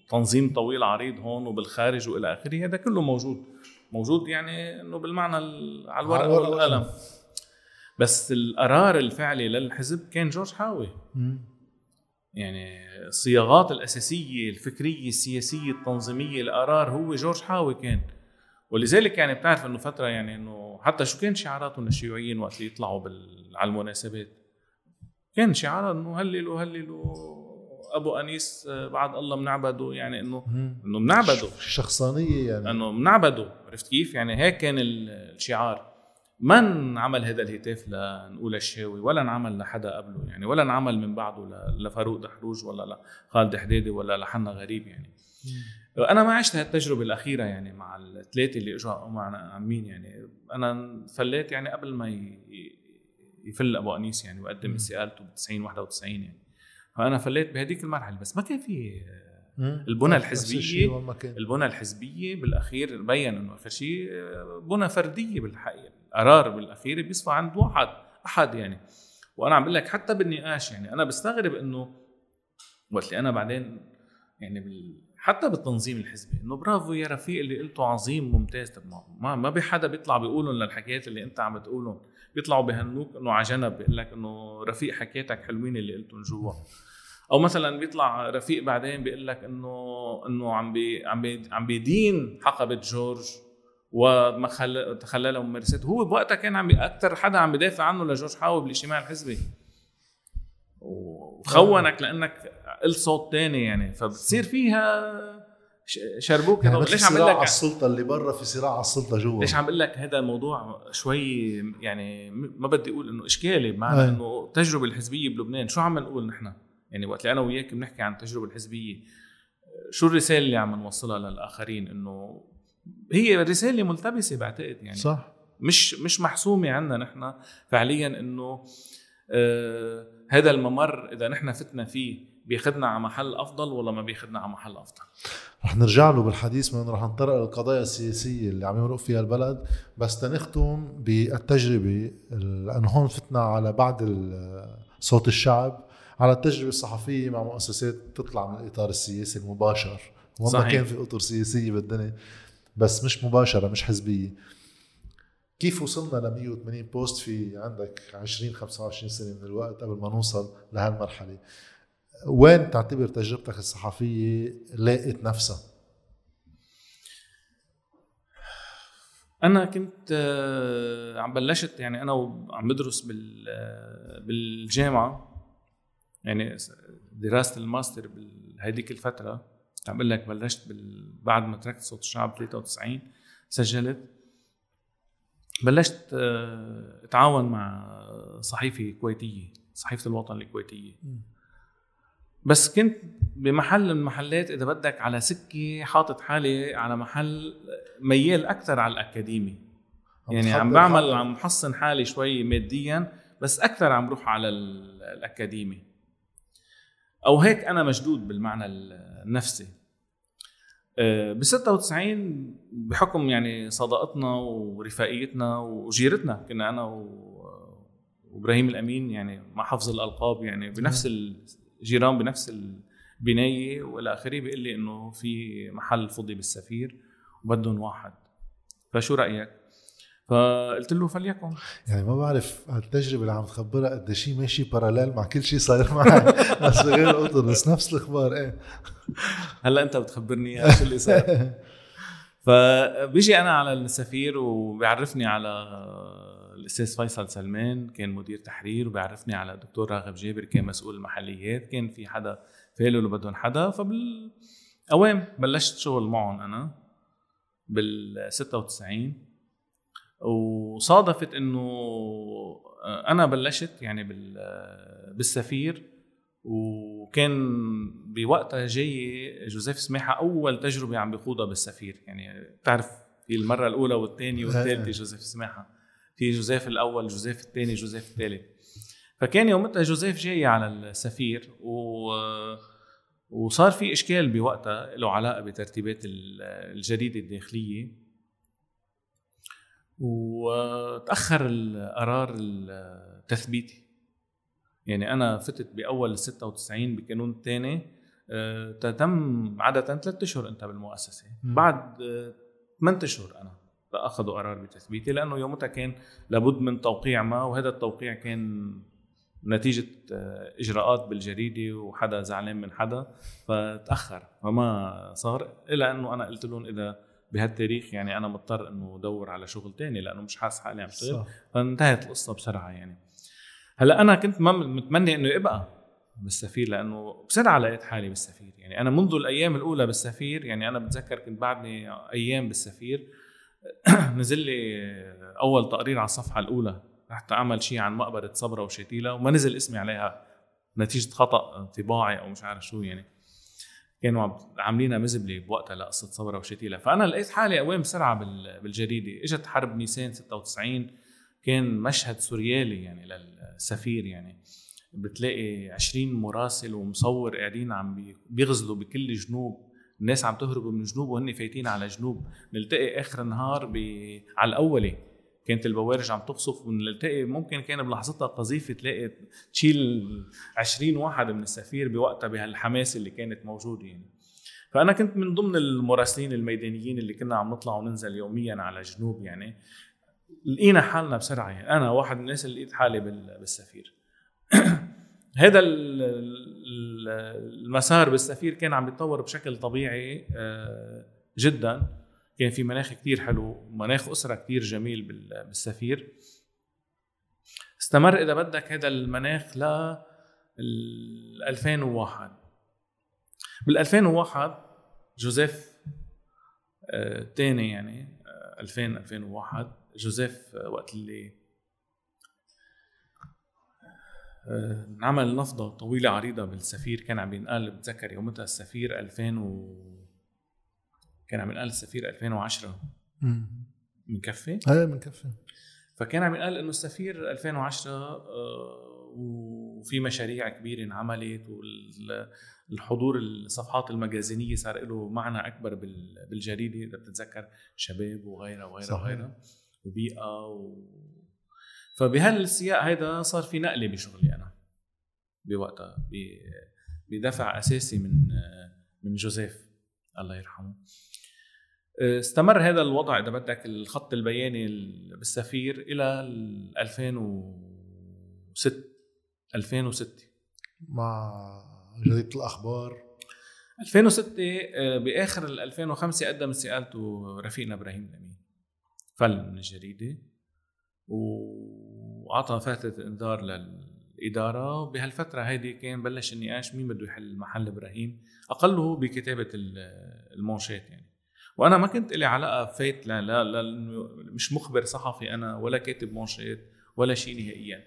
تنظيم طويل عريض هون وبالخارج وإلى آخره هذا كله موجود. موجود يعني إنه بالمعنى ال- على الورقة والقلم. بس القرار الفعلي للحزب كان جورج حاوي. يعني الصياغات الأساسية الفكرية السياسية التنظيمية القرار هو جورج حاوي كان. ولذلك يعني بتعرف إنه فترة يعني إنه حتى شو كان شعاراتهم الشيوعيين وقت اللي يطلعوا بال... على المناسبات؟ كان شعار إنه هللوا هللوا أبو أنيس آه، بعد الله بنعبده يعني إنه. إنه بنعبده شخصانية يعني. إنه بنعبده عرفت كيف؟ يعني هيك كان ال- الشعار. ما انعمل هذا الهتاف لنقول الشاوي ولا انعمل لحدا قبله يعني ولا انعمل من بعده لفاروق دحروج ولا لخالد حديدي ولا لحنا غريب يعني. أنا ما عشت هالتجربة الأخيرة يعني مع الثلاثة اللي إجوا معنا عمين يعني. أنا فليت يعني قبل ما يفل أبو أنيس يعني وقدم. استقالته ب 90 91 يعني. فأنا فليت بهديك المرحلة بس ما كان في. البنى كان. البنى الحزبية بالأخير بين إنه آخر شيء بنى فردية بالحقيقة. القرار بالأخير بيصفى عند واحد أحد يعني. وأنا عم بقول لك حتى بالنقاش يعني أنا بستغرب إنه وقت اللي أنا بعدين يعني بال حتى بالتنظيم الحزبي إنه برافو يا رفيق اللي قلته عظيم ممتاز. طب ما- ما ما في حدا بيطلع بيقولهم للحكايات اللي أنت عم بتقولهم. بيطلعوا بهنوك إنه على جنب بيقول لك إنه رفيق حكياتك حلوين اللي قلتهم جوا. أو مثلا بيطلع رفيق بعدين بيقول لك إنه إنه عم بي عم بي عم بيدين حقبة جورج. وما خل... تخللها ممارسات هو بوقتها كان عم. أكثر حدا عم بيدافع عنه لجورج حاوي بالاجتماع الحزبي وخونك لأنك قلت صوت تاني يعني فبتصير فيها ش- شربوك يعني ليش عم بقول على لك السلطة اللي برا في صراع على السلطة جوا ليش عم بقول لك هذا الموضوع شوي يعني ما بدي أقول إنه إشكالي بمعنى. إنه التجربه الحزبية بلبنان شو عم نقول نحن؟ يعني وقت اللي أنا وياك بنحكي عن التجربه الحزبية شو الرسالة اللي عم نوصلها للآخرين إنه هي رسالة ملتبسة بعتقد يعني. صح. مش مش محسومة عندنا نحن فعليا إنه آه هذا الممر إذا نحن فتنا فيه بياخذنا على محل أفضل ولا ما بياخذنا على محل أفضل؟ رح نرجع له بالحديث من رح نطرق للقضايا السياسية اللي عم يمرق فيها البلد. بس تنختم بالتجربة لأنه هون فتنا على بعد صوت الشعب على التجربة الصحفية مع مؤسسات تطلع من الإطار السياسي المباشر. وما. كان في اطر سياسيه بالدنيا. بس مش مباشرة مش حزبية. كيف وصلنا ل 180 بوست في عندك 20 25 سنة من الوقت قبل ما نوصل لهالمرحلة؟ وين تعتبر تجربتك الصحفية لاقت نفسها؟ أنا كنت آه، عم بلشت يعني أنا وعم بدرس بال آه، بالجامعة يعني دراسة الماستر بهذيك الفترة. عم بقول لك بلشت بال... بعد ما تركت صوت الشعب 93 سجلت. بلشت آه، أتعاون مع صحيفة كويتية صحيفة الوطن الكويتية. بس كنت بمحل من المحلات إذا بدك على سكة حاطط حالي على محل ميال أكثر على الأكاديمي. يعني عم بعمل. عم محصن حالي شوي ماديا بس أكثر عم بروح على ال- الأكاديمي. أو هيك أنا مشدود بالمعنى النفسي. ب 96 بحكم يعني صداقتنا ورفاقيتنا وجيرتنا كنا أنا و- وإبراهيم الأمين يعني مع حفظ الألقاب يعني بنفس الجيران بنفس البناية وإلى آخره بيقول لي إنه في محل فضي بالسفير وبدهم واحد فشو رأيك؟ فقلت له فليكن. يعني ما بعرف هالتجربة اللي عم تخبرها قد شيء ماشي باراليل مع كل شيء صاير معي. بس بغير قطر بس نفس الأخبار إيه. هلأ أنت بتخبرني شو اللي صار. فبيجي أنا على السفير وبيعرفني على الأستاذ فيصل سلمان كان مدير تحرير وبيعرفني على الدكتور راغب جابر كان مسؤول المحليات كان في حدا فالوا اللي بدهم حدا. فبال أوام بلشت شغل معهم أنا بال 96 وصادفت إنه أنا بلشت يعني بال بالسفير وكان بوقتها جاي جوزيف سماحه أول تجربة عم بيخوضها بالسفير. يعني بتعرف في المرة الأولى والثانية والثالثة جوزيف سماحه في جوزيف الأول جوزيف الثاني جوزيف الثالث. فكان يومتها جوزيف جاي على السفير و وصار في إشكال بوقتها له علاقة بترتيبات ال- الجريدة الداخلية. وتأخر القرار التثبيتي. يعني أنا فتت بأول 96 بقانون الثاني آه، تتم عادة ثلاثة أشهر انت بالمؤسسة. بعد ثمان أشهر أنا اخذوا قرار بتثبيتي لأنه يومتها كان لابد من توقيع ما وهذا التوقيع كان نتيجة آه، إجراءات بالجريدة وحدا زعلان من حدا فتأخر. فما صار إلا أنه أنا قلت لهم إذا بهالتاريخ يعني أنا مضطر أنه أدور على شغل تاني لأنه مش حاسس حالي عم اشتغل. فانتهت القصة بسرعة يعني. هلأ أنا كنت متمني أنه أبقى بالسفير لأنه بسرعة لقيت حالي بالسفير يعني. أنا منذ الأيام الأولى بالسفير يعني أنا بتذكر كنت بعدني أيام بالسفير. نزل لي أول تقرير على الصفحة الأولى. رحت أعمل شيء عن مقبرة صبرا وشتيلة وما نزل اسمي عليها نتيجة خطأ طباعي أو مش عارف شو يعني. كانوا عاملينها مزبلة بوقتها لقصة صبرا وشتيلة. فأنا لقيت حالي أوام بسرعة بال- بالجريدة. إجت حرب نيسان 96 كان مشهد سوريالي يعني للسفير يعني. بتلاقي 20 مراسل ومصور قاعدين عم بي- بيغزلوا بكل جنوب. الناس عم تهرب من جنوب وهن فايتين على جنوب. نلتقي آخر النهار ب... على الأولي. كانت البوارج عم تقصف ونلتقي ممكن كان بلحظتها قذيفة تلاقي تشيل 20 واحد من السفير بوقتها بهالحماس اللي كانت موجودة يعني. فأنا كنت من ضمن المراسلين الميدانيين اللي كنا عم نطلع وننزل يوميا على جنوب يعني. لقينا حالنا بسرعة يعني. أنا واحد من الناس اللي لقيت حالي بال- بالسفير. هذا ال- ال- المسار بالسفير كان عم يتطور بشكل طبيعي آه، جدا. كان في مناخ كتير حلو مناخ أسرة كتير جميل بال- بالسفير. استمر إذا بدك هذا المناخ ل ال 2001 بال 2001 جوزيف آه، الثاني يعني آه، 2000 2001 جوزيف آه، وقت اللي آه، انعمل نفضة طويلة عريضة بالسفير كان عم ينقال بتذكر يومتها السفير 2000 و كان عم ينقال السفير 2010 مكفي؟ إيه بنكفي فكان عم ينقال إنه السفير 2010 آه، وفي مشاريع كبيرة انعملت والحضور الصفحات المجازينية صار له معنى أكبر بال- بالجريدة. إذا بتتذكر شباب وغيرها وغيرها. وغيرها وبيئة و... فبهالسياق هيدا صار في نقلة بشغلي أنا بوقتها ب- بدفع أساسي من من جوزيف الله يرحمه. استمر هذا الوضع إذا بدك الخط البياني ال- بالسفير إلى ال 2006 2006 مع جريدة الأخبار؟ 2006 آه، بآخر ال 2005 قدم استقالته رفيقنا إبراهيم الأمين فل من الجريدة وأعطى فاتة إنذار للإدارة. وبهالفتره هيدي كان بلش النقاش مين بده يحل محل إبراهيم أقله بكتابة ال- المونشات يعني. وأنا ما كنت لي علاقة فايت لا لا, لا مش مخبر صحفي أنا ولا كاتب مونشات ولا شيء نهائيا.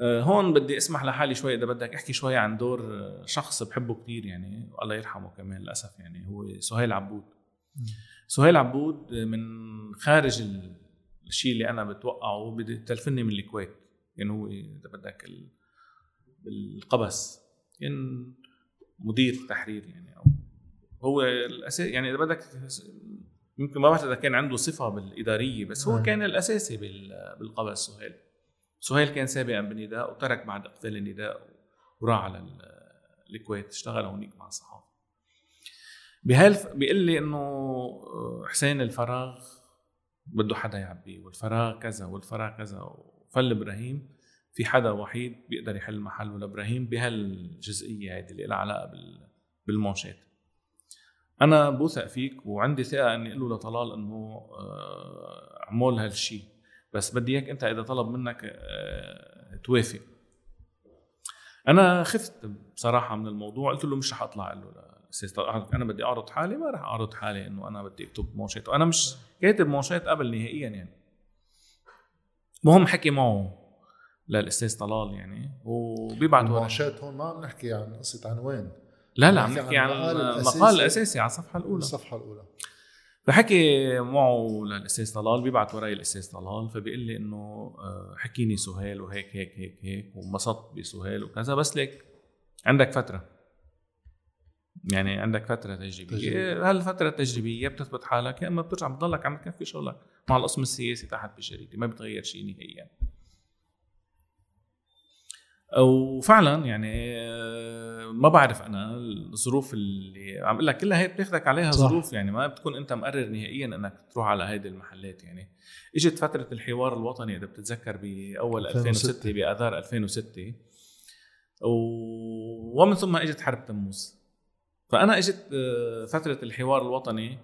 آه، هون بدي أسمح لحالي شوي إذا بدك أحكي شوي عن دور آه، شخص بحبه كثير يعني والله يرحمه كمان للأسف يعني هو سهيل عبود. سهيل عبود من خارج ال- الشيء اللي أنا بتوقعه بدي تلفني من الكويت. يعني هو إذا بدك ال- بالقبس. كان مدير تحرير يعني أو هو الاساس يعني إذا بدك يمكن ما بعرف إذا كان عنده صفة بالإدارية بس هو نعم. كان الأساسي بال- بالقبس سهيل. سهيل كان سابقا بالنداء وترك بعد اقفال النداء وراح على ال- الكويت اشتغل هونيك مع الصحافة. بهالف بيقول لي إنه آه، حسين الفراغ بده حدا يعبيه والفراغ كذا والفراغ كذا وفل إبراهيم في حدا وحيد بيقدر يحل محله لإبراهيم بهالجزئية هيدي اللي لها علاقة بال- بالمونشات أنا بوثق فيك وعندي ثقة إني أقول له لطلال إنه آه، اعمل هالشيء بس بدي إياك أنت إذا طلب منك آه، توافق. أنا خفت بصراحة من الموضوع. قلت له مش رح أطلع. أقول له طلال، أنا بدي أعرض حالي. ما رح أعرض حالي إنه أنا بدي أكتب مونشات وأنا مش كاتب مونشات قبل نهائيا يعني. مهم حكي معه للأستاذ طلال يعني. وبيبعت. المنشات هون ما عم نحكي عن قصة عنوان. لا لا عم نحكي عن المقال الأساسي على الصفحة الأولى. الصفحة الأولى. فحكي معه للأستاذ طلال بيبعت وراي الأستاذ طلال فبيقول لي إنه آه، حكيني سهيل وهيك هيك هيك هيك وانبسطت بسهيل وكذا. بس ليك عندك فترة. يعني عندك فترة تجريبية. هالفترة التجريبية بتثبت حالك يا إما بترجع بتضلك عم تكفي شغلك مع القسم السياسي تحت بالجريده ما بتغير شيء نهائيا. وفعلا يعني آه، ما بعرف أنا الظروف اللي عم أقول لك كلها هي بتاخذك عليها صح. ظروف يعني ما بتكون أنت مقرر نهائيا إنك تروح على هيدي المحلات يعني. إجت فترة الحوار الوطني إذا بتتذكر بأول 2006 بآذار 2006 ومن ثم إجت حرب تموز. فأنا إجت آه، فترة الحوار الوطني.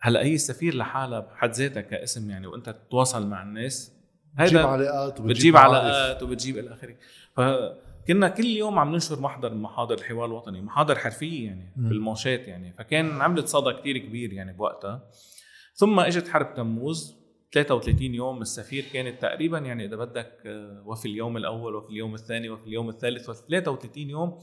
هلأ هي السفير لحالها بحد ذاتها كاسم يعني وأنت تتواصل مع الناس. هيدا بتجيب علاقات وبتجيب علاقات وبتجيب إلى آخره. فكنا كل يوم عم ننشر محضر من محاضر الحوار الوطني محاضر حرفية يعني م. بالموشات يعني. فكان عملت صدى كتير كبير يعني بوقتها. ثم إجت حرب تموز 33 يوم السفير كانت تقريبا يعني إذا بدك آه، وفي اليوم الأول وفي اليوم الثاني وفي اليوم الثالث وفي 33 يوم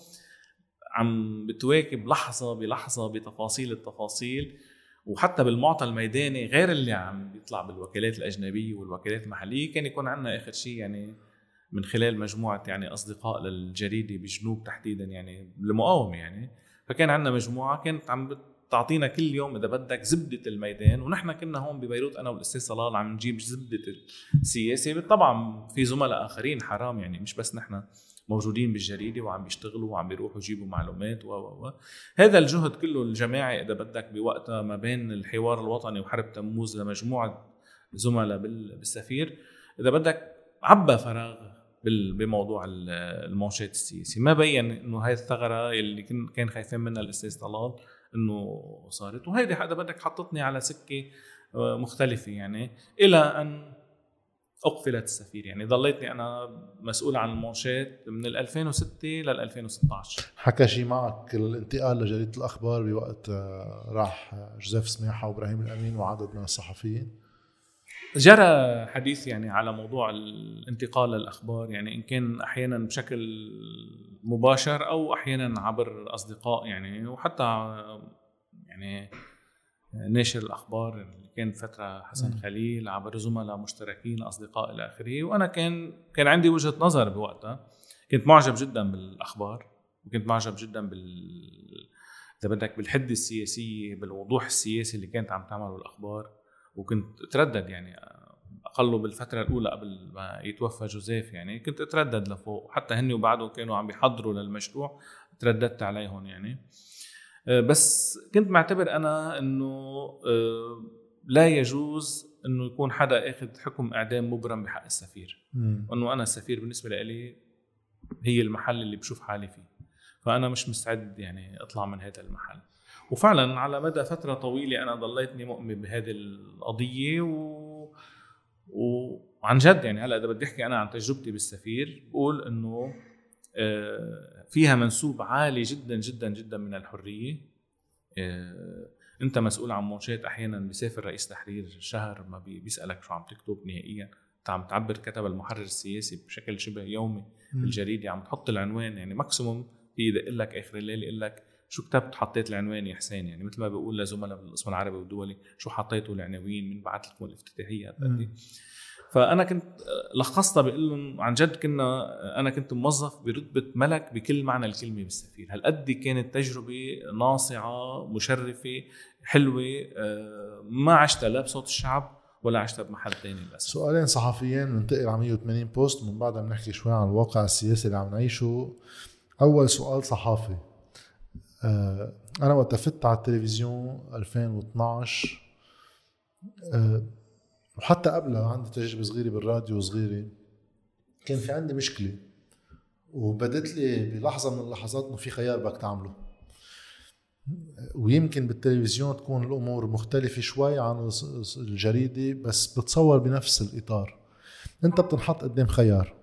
عم بتواكب لحظة بلحظة بتفاصيل التفاصيل. وحتى بالمعطى الميداني غير اللي عم بيطلع بالوكالات الأجنبية والوكالات المحلية كان يكون عندنا آخر شيء يعني من خلال مجموعة يعني أصدقاء للجريدة بجنوب تحديدا يعني المقاومه يعني. فكان عندنا مجموعة كانت عم تعطينا كل يوم إذا بدك زبدة الميدان ونحن كنا هون ببيروت أنا والأستاذ صلال عم نجيب زبدة السياسة. طبعا في زملاء آخرين حرام يعني مش بس نحن. موجودين بالجريدة وعم بيشتغلوا وعم بيروحوا يجيبوا معلومات و و هذا الجهد كله الجماعي إذا بدك بوقتها ما بين الحوار الوطني وحرب تموز لمجموعة زملاء بالسفير إذا بدك عبى فراغ بموضوع الموشات السياسي ما بين إنه هاي الثغرة اللي كان خايفين منها الأستاذ طلال إنه صارت وهيدي اذا بدك حطتني على سكة آه، مختلفة يعني. إلى أن أقفلت السفير. يعني ضليتني أنا مسؤول عن المونشات من 2006 لل 2016 حكى شيء معك الانتقال لجريدة الأخبار بوقت آه، راح جوزيف سماحه وإبراهيم الأمين وعدد من الصحفيين؟ جرى حديث يعني على موضوع الانتقال للأخبار. يعني إن كان أحيانا بشكل مباشر أو أحيانا عبر أصدقاء يعني وحتى يعني ناشر الأخبار كان فترة حسن خليل عبر زملاء مشتركين أصدقاء إلى آخره. وأنا كان كان عندي وجهة نظر بوقتها. كنت معجب جدا بالأخبار وكنت معجب جدا بال إذا بدك بالحده السياسيه بالوضوح السياسي اللي كانت عم تعمله الأخبار. وكنت أتردد يعني أقله بالفترة الأولى قبل ما يتوفى جوزيف يعني كنت أتردد لفوق. حتى هن وبعده كانوا عم بيحضروا للمشروع. ترددت عليهم يعني. آه، بس كنت معتبر أنا إنه آه، لا يجوز إنه يكون حدا آخذ حكم إعدام مبرم بحق السفير. وانه أنا السفير بالنسبة لي هي المحل اللي بشوف حالي فيه. فأنا مش مستعد يعني أطلع من هذا المحل. وفعلا على مدى فترة طويلة أنا ضليتني مؤمن بهذه القضية و... وعن جد يعني هلأ إذا بدي أحكي أنا عن تجربتي بالسفير بقول إنه آه، فيها منسوب عالي جدا جدا جدا من الحرية. آه، أنت مسؤول عن موشات أحيانا بيسافر رئيس تحرير شهر ما بيسألك شو عم تكتب نهائيا. أنت عم تعبر كتب المحرر السياسي بشكل شبه يومي بالجريدة عم تحط العنوان يعني ماكسيموم في يدق لك آخر الليل يقول لك شو كتبت حطيت العنوان يا حسين؟ يعني مثل ما بقول لزملاء بالقسم العربي والدولي شو حطيتوا العناوين؟ من بعث لكم الافتتاحية؟ فأنا كنت لخصتها بقول لهم عن جد كنا أنا كنت موظف برتبة ملك بكل معنى الكلمة بالسفير. هالقد كانت تجربة ناصعة مشرفة حلوة؟ آه، ما عشتها لا بصوت الشعب ولا عشتها بمحل ثاني للأسف. سؤالين صحفيين بننتقل على 180 بوست. ومن بعدها بنحكي شوي عن الواقع السياسي اللي عم نعيشه. أول سؤال صحافي. آه، أنا وقت فت على التلفزيون 2012 وحتى قبلها عندي تجربة صغيرة بالراديو صغيره كان في عندي مشكلة وبدت لي بلحظة من اللحظات إنه في خيار بدك تعمله. ويمكن بالتلفزيون تكون الأمور مختلفة شوي عن الجريدة بس بتصور بنفس الإطار. أنت بتنحط قدام خيار.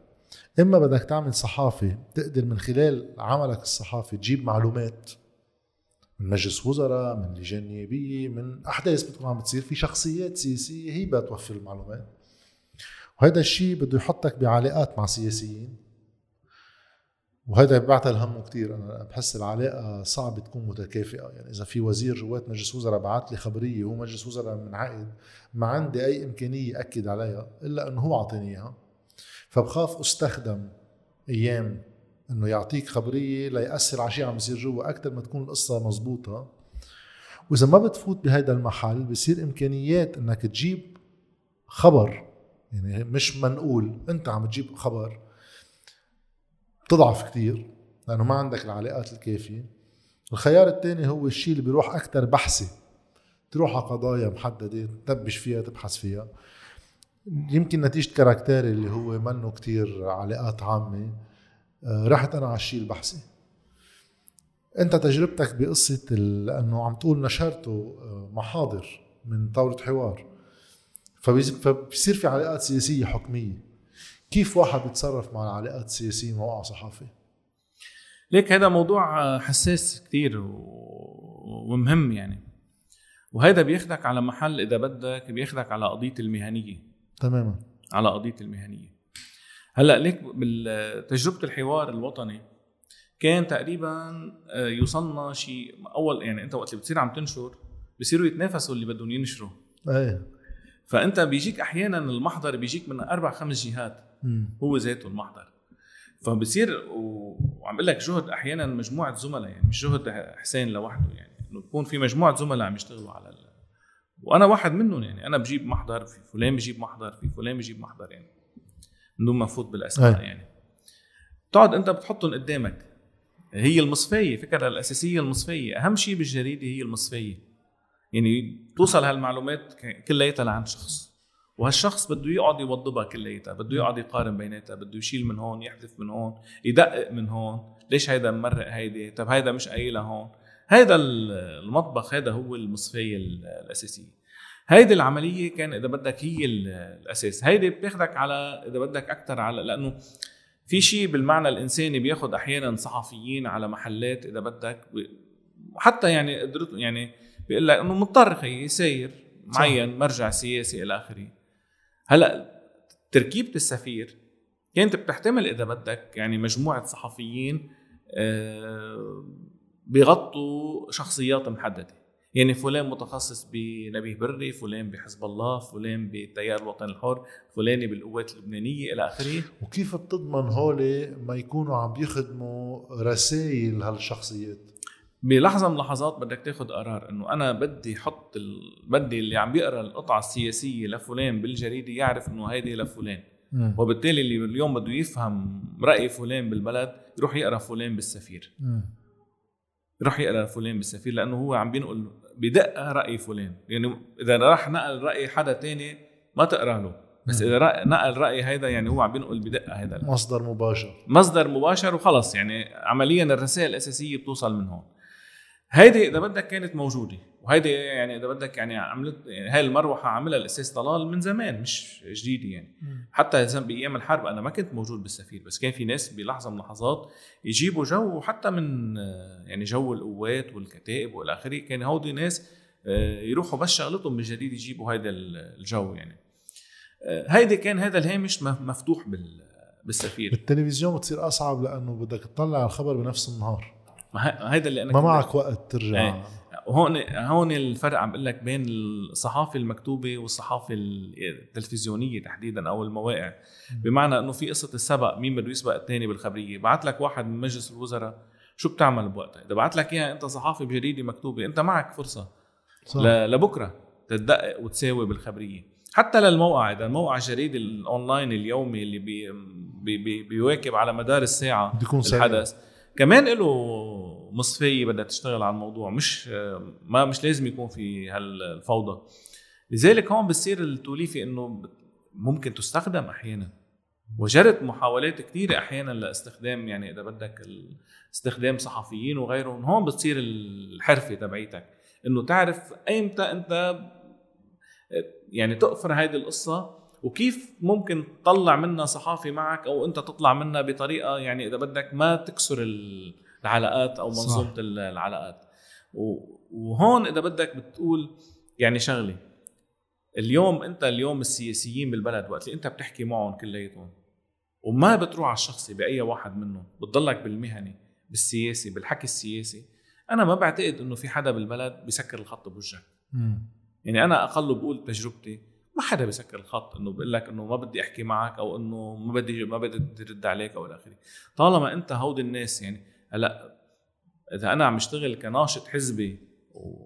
إما بدك تعمل صحافة تقدر من خلال عملك الصحافي تجيب معلومات. من مجلس وزراء من لجان نيابية من أحداث بتكون عم بتصير في شخصيات سياسية هي بدها توفر المعلومات. وهذا الشيء بده يحطك بعلاقات مع سياسيين. وهذا ببعث الهم كثير أنا بحس العلاقة صعب تكون متكافئة. يعني إذا في وزير جوات مجلس وزراء بعث لي خبرية هو مجلس وزراء منعقد ما عندي أي إمكانية أكد عليها إلا إنه هو اعطاني إياها. فبخاف أستخدم أيام إنه يعطيك خبرية ليأثر على شيء عم يصير جوا أكثر ما تكون القصة مزبوطة. وإذا ما بتفوت بهيدا المحل بصير إمكانيات إنك تجيب خبر يعني مش منقول أنت عم تجيب خبر بتضعف كتير لأنه ما عندك العلاقات الكافية. الخيار الثاني هو الشيء اللي بيروح أكثر بحثي. تروح على قضايا محددة تدبش فيها تبحث فيها. يمكن نتيجة كاركتيري اللي هو منه كتير علاقات عامة. رحت أنا على الشيء البحثي. أنت تجربتك بقصة لأنه عم تقول نشرته آه، محاضر من طاولة حوار. فبصير في علاقات سياسية حكمية. كيف واحد بيتصرف مع العلاقات السياسية موقع صحافي ليك هذا موضوع حساس كتير ومهم يعني. وهذا بياخدك على محل إذا بدك بياخدك على قضية المهنية. تماما. على قضية المهنية. هلأ ليك بتجربه الحوار الوطني كان تقريبا آه، يوصلنا شيء أول يعني أنت وقت اللي بتصير عم تنشر بصيروا يتنافسوا اللي بدهم ينشروا. إيه. فأنت بيجيك أحيانا المحضر بيجيك من أربع خمس جهات مم. هو ذاته المحضر. فبصير وعم بقول لك جهد أحيانا مجموعة زملاء يعني مش جهد حسين لوحده يعني إنه يكون في مجموعة زملاء عم يشتغلوا على ال... وأنا واحد منهم يعني أنا بجيب محضر في فلان بجيب محضر في فلان بجيب محضر يعني. من دون ما افوت بالاسماء يعني. تقعد أنت بتحطهم قدامك. هي المصفية فكرة الأساسية المصفية. أهم شيء بالجريدة هي المصفية. يعني توصل هالمعلومات كلياتها لعند شخص. وهالشخص بده يقعد يوضبها كلياتها بده يقعد يقارن بيناتها بده يشيل من هون يحذف من هون يدقق من هون. ليش هيدا ممرق هيدي؟ طب هيدا مش قايلها هون. هيدا المطبخ هيدا هو المصفية الأساسية. هيدي العملية كان إذا بدك هي الأساس. هيدي بتاخدك على إذا بدك أكثر على لأنه في شيء بالمعنى الإنساني بياخد أحيانا صحفيين على محلات إذا بدك وحتى يعني قدرته يعني بيقول لك إنه مضطر يسير معين مرجع سياسي إلى آخره. هلأ تركيبة السفير كانت بتحتمل إذا بدك يعني مجموعة صحفيين آه، بيغطوا شخصيات محددة. يعني فلان متخصص بنبيه بري فلان بحزب الله فلان بالتيار الوطني الحر فلاني بالقوات اللبنانية إلى آخره وكيف بتضمن هول ما يكونوا عم بيخدموا رسائل هالشخصيات بلحظة من اللحظات بدك تاخذ قرار إنه أنا بدي أحط ال... بدي اللي عم بيقرأ القطعة السياسية لفلان بالجريدة يعرف إنه هيدي لفلان م. وبالتالي اللي اليوم بده يفهم رأي فلان بالبلد يروح يقرأ فلان بالسفير م. يروح يقرأ فلان بالسفير لأنه هو عم بينقل بدقة رأي فلان. يعني إذا راح نقل رأي حدا تاني ما تقرأ له. بس إذا نقل رأي هيدا يعني هو عم بينقل بدقة هيدا. مصدر مباشر. مصدر مباشر وخلص. يعني عمليا الرسائل الأساسية بتوصل من هون. هيدي إذا بدك كانت موجودة وهيدي يعني إذا بدك يعني عملت يعني هاي المروحة عملها الاستاذ طلال من زمان مش جديدة يعني. م. حتى بأيام الحرب أنا ما كنت موجود بالسفير بس كان في ناس بلحظة من اللحظات يجيبوا جو حتى من يعني جو القوات والكتائب وإلى آخره كان هودي ناس آه، يروحوا بس شغلتهم من جديد يجيبوا هذا الجو يعني. آه، هيدي كان هذا الهامش مفتوح بالسفير. بالتلفزيون بتصير أصعب لأنه بدك تطلع على الخبر بنفس النهار. هيدا اللي أنا ما معك وقت ترجع. إيه. هون هون الفرق عم بقول لك بين الصحافة المكتوبة والصحافة التلفزيونية تحديدا أو المواقع. بمعنى إنه في قصة السبق مين بده يسبق الثاني بالخبرية؟ بعت لك واحد من مجلس الوزراء شو بتعمل بوقتها؟ إذا بعت لك إياها أنت صحافي بجريدة مكتوبة أنت معك فرصة. صح. لبكرة تدقق وتساوي بالخبرية. حتى للموقع إذا الموقع الجريدي الاونلاين اليومي اللي بي بي بيواكب على مدار الساعة الحدث كمان له مصفية بدها تشتغل على الموضوع. مش ما مش لازم يكون في هالفوضى. لذلك هون بصير التوليفة إنه ممكن تستخدم أحيانا. وجرت محاولات كثيرة أحيانا لاستخدام يعني إذا بدك استخدام صحفيين وغيرهم هون بتصير الحرفة تبعيتك. إنه تعرف ايمتى أنت يعني تقفر هذه القصة وكيف ممكن تطلع منها صحافي معك أو أنت تطلع منها بطريقة يعني إذا بدك ما تكسر العلاقات أو منظومة. العلاقات. وهون إذا بدك بتقول يعني شغلة اليوم أنت اليوم السياسيين بالبلد وقت اللي أنت بتحكي معهم كلياتهم وما بتروح على الشخصي بأي واحد منهم بتضلك بالمهني بالسياسي بالحكي السياسي أنا ما بعتقد إنه في حدا بالبلد بيسكر الخط بوجهك. يعني أنا أقل بقول تجربتي ما حدا بيسكر الخط إنه بقول لك إنه ما بدي أحكي معك أو إنه ما بدي ما بدي ارد عليك أو إلى آخره. طالما أنت هود الناس يعني هلأ إذا أنا عم اشتغل كناشط حزبي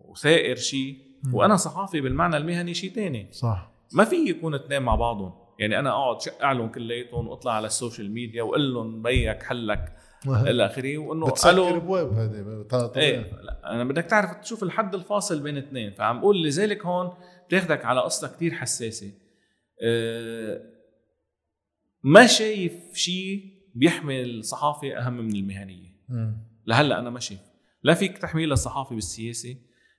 وثائر شيء وأنا صحافي بالمعنى المهني شيء تاني. صح. ما في يكون اثنين مع بعضهم. يعني أنا أقعد شقع لهم كلياتهم وأطلع على ال social media وأقول لهم بيك حلك إلى آخره وإنه بتسكر ابواب هذه إيه لا أنا بدك تعرف تشوف الحد الفاصل بين اثنين. فعم بقول لذلك هون بتاخدك على قصة كتير حساسة. أه ما شايف شيء بيحمل الصحافه أهم من المهنية. لهلأ أنا ما شايف. لا فيك تحميل الصحافة بالسياسة.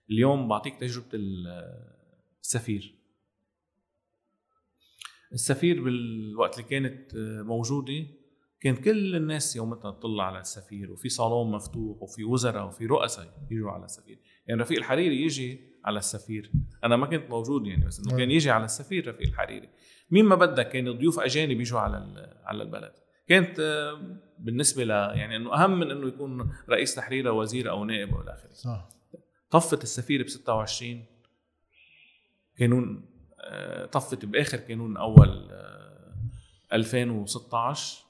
اليوم بعطيك تجربة السفير. السفير بالوقت اللي كانت موجودة كان كل الناس يومتها تطلع على السفير وفي صالون مفتوح وفي وزراء وفي رؤساء يجوا على السفير. يعني رفيق الحريري يجي على السفير. أنا ما كنت موجود يعني بس إنه كان يجي على السفير رفيق الحريري. مين ما بدك؟ كان ضيوف أجانب يجوا على على البلد. كانت آه، بالنسبة ل يعني إنه أهم من إنه يكون رئيس تحرير أو وزير أو نائب والى آخره. صح. طفت السفير ب 26 كانون آه، طفت بآخر كانون أول 2016 آه،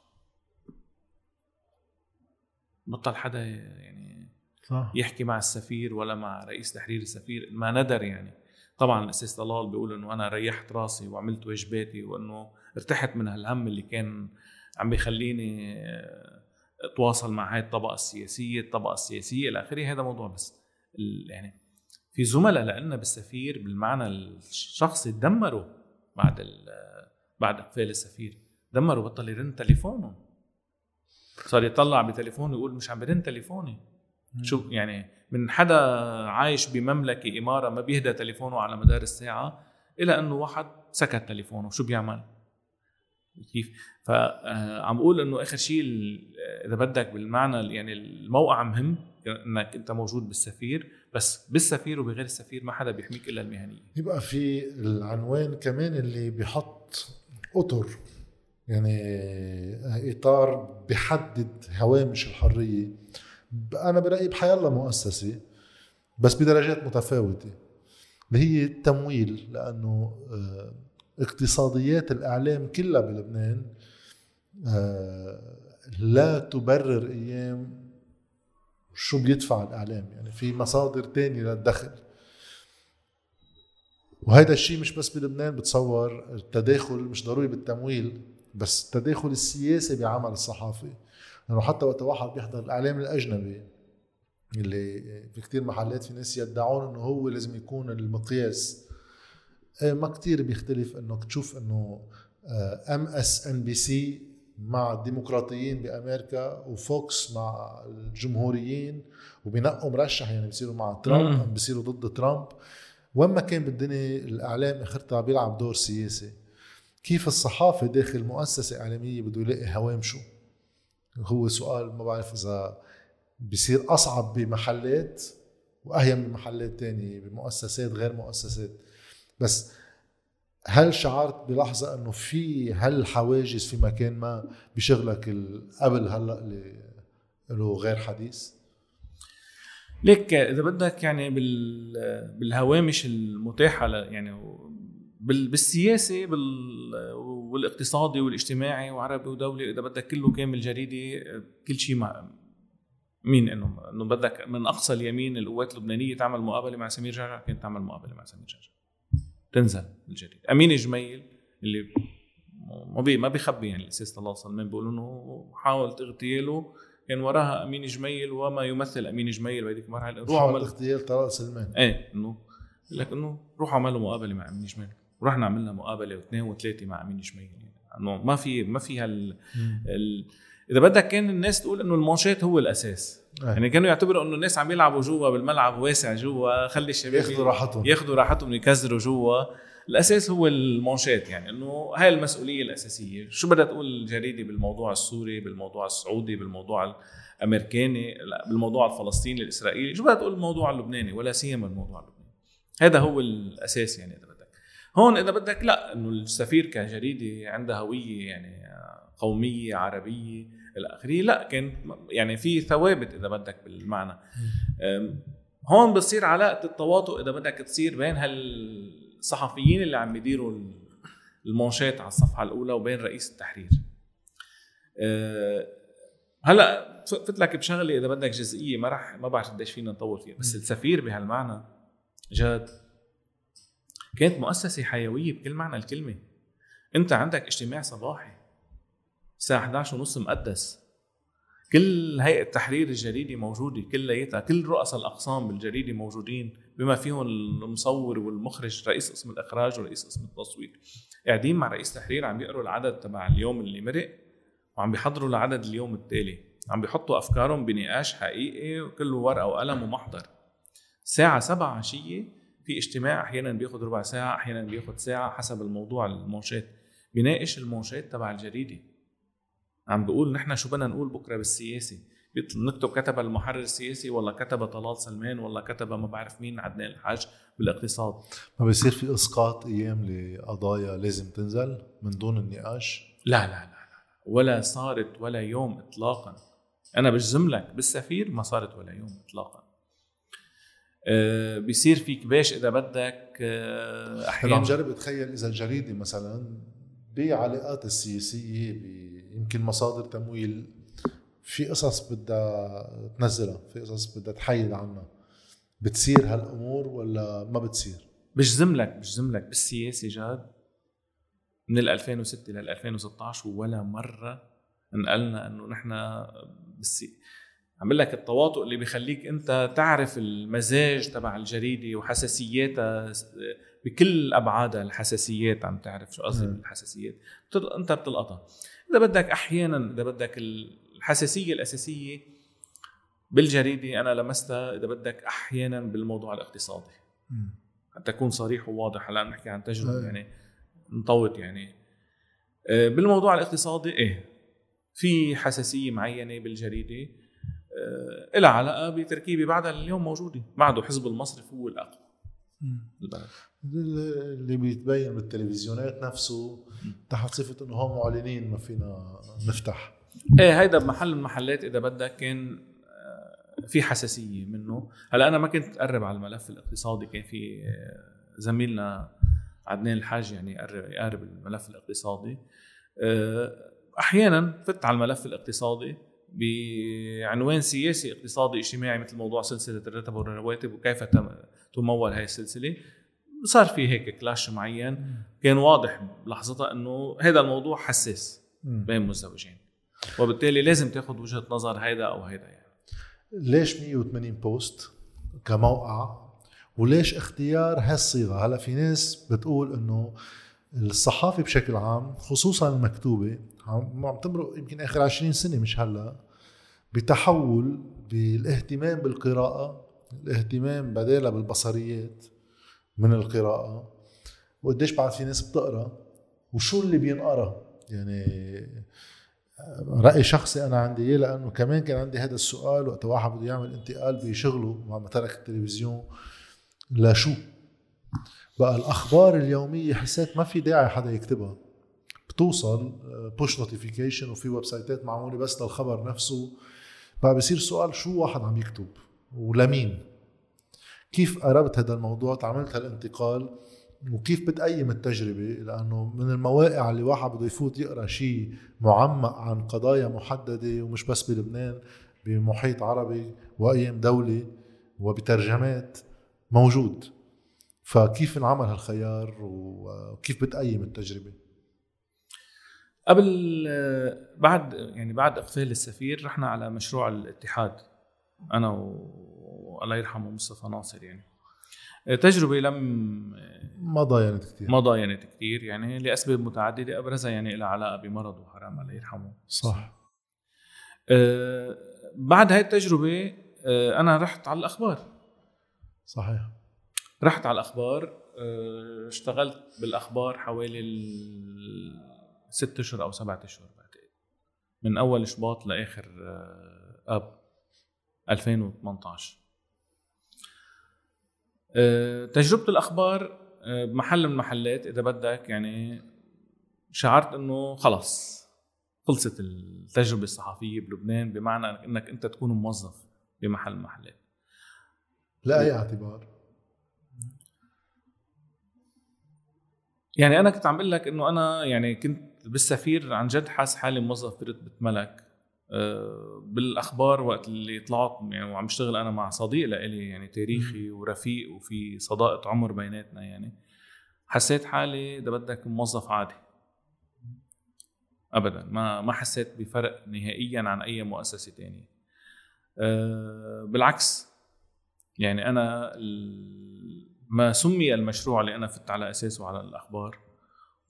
بطل حدا يعني صح. يحكي مع السفير ولا مع رئيس تحرير السفير ما ندر يعني. طبعا الاساس طلال بيقول إنه أنا ريحت راسي وعملت واجباتي وإنه ارتحت من هالهم اللي كان عم بيخليني آه، أتواصل مع هاي الطبقة السياسية الطبقة السياسية إلى آخره. هذا موضوع بس يعني في زملاء لنا بالسفير بالمعنى الشخصي دمروا بعد بعد إقفال السفير. دمروا بطل يرن تليفونه صار يطلع بتليفونه يقول مش عم برن تليفوني. شو يعني من حدا عايش بمملكة إمارة ما بيهدى تليفونه على مدار الساعة إلى إنه واحد سكت تليفونه شو بيعمل؟ كيف؟ فعم بقول إنه آخر شيء إذا بدك بالمعنى يعني الموقع مهم إنك أنت موجود بالسفير بس بالسفير وبغير السفير ما حدا بيحميك إلا المهنية. يبقى في العنوان كمان اللي بيحط أطر يعني إطار بحدد هوامش الحرية. أنا برأيي بحيالله مؤسسة بس بدرجات متفاوتة. اللي هي التمويل لأنه آه، اقتصاديات الإعلام كلها بلبنان آه، لا تبرر أيام شو بيدفع الإعلام. يعني في مصادر تانية للدخل. وهذا الشيء مش بس بلبنان بتصور التداخل مش ضروري بالتمويل بس التداخل السياسي بعمل الصحافي لأنه حتى وقت واحد بيحضر الإعلام الأجنبي اللي في كتير محلات في ناس يدعون إنه هو لازم يكون المقياس. إيه، ما كتير بيختلف إنك تشوف إنه ام اس ان بي سي مع الديمقراطيين بأمريكا و Fox مع الجمهوريين وبينقوا مرشح يعني بيصيروا مع ترامب بيصيروا ضد ترامب. وين ما كان بالدنيا الإعلام اخرتها بيلعب دور سياسي. كيف الصحافة داخل مؤسسة إعلامية بده يلاقي هوامشه هو سؤال ما بعرف إذا بصير أصعب بمحلات واهين بمحلات تانية بمؤسسات غير مؤسسات بس هل شعرت بلحظة إنه في هل حواجز في مكان ما بشغلك قبل هلأ اللي له غير حديث؟ ليك إذا بدك يعني بالهوامش المتاحة يعني بالسياسي والاقتصادي والاجتماعي وعربي ودولي إذا بدك كله كامل جريدي كل شيء مع مين انه إنه بدك من أقصى اليمين القوات اللبنانية تعمل مقابلة مع سمير جعجع كانت تعمل مقابلة مع سمير جعجع تنزل بالجريده أمين جميل اللي ما بي ما بيخبي يعني الاساس الله سلمان بيقولوا إنه حاول اغتياله كان وراها أمين جميل وما يمثل أمين جميل بهذيك المرحلة. روحوا على اغتيال طلال سلمان إيه انه لك إنه روحوا اعملوا مقابلة مع أمين جميل ورحنا عملنا مقابلة واثنين وثلاثة مع أمين جميل يعني إنه ما في ما في هال ال... إذا بدك كان الناس تقول إنه المونشات هو الأساس. أيه. يعني كانوا يعتبروا إنه الناس عم يلعبوا جوا بالملعب واسع جوا خلي الشباب ياخذوا راحتهم. ياخذوا راحتهم يكزروا جوا. الأساس هو المونشات يعني إنه هاي المسؤولية الأساسية. شو بدها تقول الجريده بالموضوع السوري بالموضوع السعودي بالموضوع الأمريكاني بالموضوع الفلسطيني الإسرائيلي؟ شو بدها تقول الموضوع اللبناني؟ ولا سيما الموضوع اللبناني. هذا هو الأساس يعني بدك. هون إذا بدك لا إنه السفير كجريده عندها هوية يعني قومية عربية إلى آخره. لا كان يعني في ثوابت إذا بدك بالمعنى. هون بتصير علاقة التواطؤ إذا بدك تصير بين هالصحفيين اللي عم بيديروا المونشات على الصفحة الأولى وبين رئيس التحرير. أه، هلأ فت لك بشغلة إذا بدك جزئية ما راح ما بعرف قديش فينا نطول فيها بس السفير بهالمعنى جاد كانت مؤسسة حيويه بكل معنى الكلمة. أنت عندك اجتماع صباحي الساعة 11 ونص مقدس. كل هيئة تحرير الجريده موجودة كلياتها كل رؤساء الأقسام بالجريده موجودين بما فيهم المصور والمخرج رئيس قسم الإخراج ورئيس قسم التصوير قاعدين مع رئيس تحرير عم يقروا العدد تبع اليوم اللي مرق وعم بيحضروا لعدد اليوم التالي. عم بيحطوا أفكارهم بنقاش حقيقي وكله ورقة وقلم ومحضر. الساعة 7 عشية في اجتماع أحيانا بياخذ ربع ساعة أحيانا بياخذ ساعة حسب الموضوع المونشات بيناقش المونشات تبع الجريدة. عم بيقول نحن شو بدنا نقول بكرة بالسياسي نكتب كتب المحرر السياسي ولا كتب طلال سلمان ولا كتب ما بعرف مين عدنان الحاج بالاقتصاد. ما بيصير في إسقاط أيام لقضايا لازم تنزل من دون النقاش؟ لا لا لا, لا. ولا صارت ولا يوم اطلاقا. أنا بجزم لك بالسفير ما صارت ولا يوم اطلاقا. بيصير في كباش إذا بدك أه أحيانا. عم جرب اتخيل إذا الجريدة مثلا بعلاقات السياسية يمكن مصادر تمويل في قصص بدها تنزلها في قصص بدها تحيد عنها. بتصير هالأمور ولا ما بتصير؟ بجزم لك بجزم لك بالسياسة جاد. من ال 2006 لل 2016 ولا مرة انقلنا إنه نحن بالسي عم لك التواطؤ اللي بيخليك انت تعرف المزاج تبع الجريدة وحساسياتها بكل أبعادها الحساسيات عم تعرف شو قصدي بالحساسيات. انت بتلقطها. إذا بدك أحيانا إذا بدك الحساسية الأساسية بالجريدة أنا لمستها إذا بدك أحيانا بالموضوع الاقتصادي. حتى أكون صريح وواضح هلأ نحكي عن تجربة يعني نطوط يعني. آه، بالموضوع الاقتصادي إيه في حساسية معينة بالجريدة لها علاقه بتركيبه بعدها اليوم موجودة. بعده حزب المصرف هو الأقوى. البلد. اللي بيتبين بالتلفزيونات نفسه تحت صفة إنه هون معلنين ما فينا نفتح. إيه هيدا بمحل المحلات إذا بدك كان آه، في حساسية منه. هلأ أنا ما كنت أقرب على الملف الاقتصادي كان في آه، زميلنا عدنان الحاج يعني يقرب الملف الاقتصادي. آه، أحيانا فت على الملف الاقتصادي. بعنوان سياسي اقتصادي اجتماعي مثل موضوع سلسلة الرتب والرواتب وكيف تمول هاي السلسلة. صار في هيك كلاش معين. كان واضح بلحظتها إنه هذا الموضوع حساس بين مزدوجين. وبالتالي لازم تاخذ وجهة نظر هيدا أو هيدا يعني. ليش 180 بوست كموقع؟ وليش اختيار هالصيغة؟ هلأ في ناس بتقول إنه الصحافة بشكل عام خصوصا المكتوبة تمرق يمكن آخر 20 سنة مش هلا بتحول بالاهتمام بالقراءة الاهتمام بدالها بالبصريات من القراءة. وقديش بعد في ناس بتقرأ؟ وشو اللي بينقرأ؟ يعني رأي شخصي أنا عندي إياه لأنه كمان كان عندي هذا السؤال وقت واحد بده يعمل انتقال بشغله مع ما ترك التلفزيون. لشو؟ بقى الأخبار اليومية حسيت ما في داعي حدا يكتبها. بتوصل push notification وفي website ات معمولة بس للخبر نفسه. بقى بصير سؤال شو واحد عم يكتب؟ ولمين؟ كيف قربت هذا الموضوع؟ تعملت هالانتقال؟ وكيف بتقيم التجربة؟ لأنه من المواقع اللي واحد بده يفوت يقرأ شيء معمق عن قضايا محددة ومش بس بلبنان بمحيط عربي وأيام دولة وبترجمات موجود. فكيف انعمل هالخيار؟ وكيف بتقيم التجربة؟ قبل بعد يعني بعد اقفال السفير رحنا على مشروع الاتحاد أنا والله يرحمه مصطفى ناصر يعني. تجربة لم ما ضاينت كثير ما ضاينت كثير يعني لأسباب متعددة أبرزها يعني لها علاقة بمرض وحرام الله يرحمه. صح. أه بعد هاي التجربة أه أنا رحت على الأخبار. صحيح. رحت على الأخبار أه اشتغلت بالأخبار حوالي ست أشهر أو سبعة أشهر بعتقد من أول شباط لآخر آه، آب 2018 آه، تجربة الأخبار آه، بمحل من المحلات إذا بدك يعني شعرت إنه خلص خلصت التجربة الصحفية بلبنان بمعنى إنك أنت تكون موظف بمحل المحلات. لاي اعتبار. يعني أنا كنت عم بقول لك إنه أنا يعني كنت بالسفير عن جد حاس حالي موظف برتبة ملك. آه، بالأخبار وقت اللي طلعت يعني وعم بشتغل أنا مع صديق لإلي يعني تاريخي ورفيق وفي صداقة عمر بيناتنا يعني. حسيت حالي إذا بدك موظف عادي. ابدا ما ما حسيت بفرق نهائيا عن أي مؤسسة تانية. أه بالعكس يعني أنا ما سمي المشروع اللي أنا فت على أساسه على الأخبار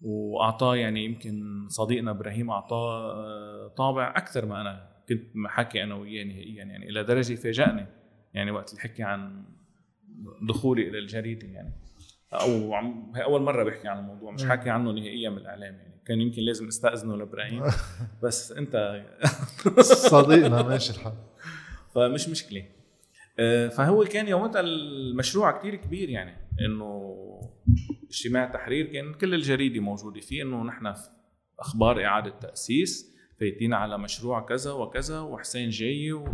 وأعطاه يعني يمكن صديقنا إبراهيم أعطاه آه، طابع أكثر ما أنا كنت حكي أنا وياه نهائيا يعني إلى درجة فاجأني يعني وقت الحكي عن دخولي إلى الجريدة يعني. أو عم هي أول مرة بحكي عن الموضوع مش حاكي عنه نهائيا من الاعلام يعني. كان يمكن لازم أستأذنه لإبراهيم. بس أنت صديقنا ماشي الحال. فمش مشكلة. فهو كان يومتها المشروع كتير كبير يعني إنه اجتماع تحرير كان كل الجريدة موجودة فيه إنه نحن في أخبار إعادة تأسيس فايتين على مشروع كذا وكذا وحسين جاي و...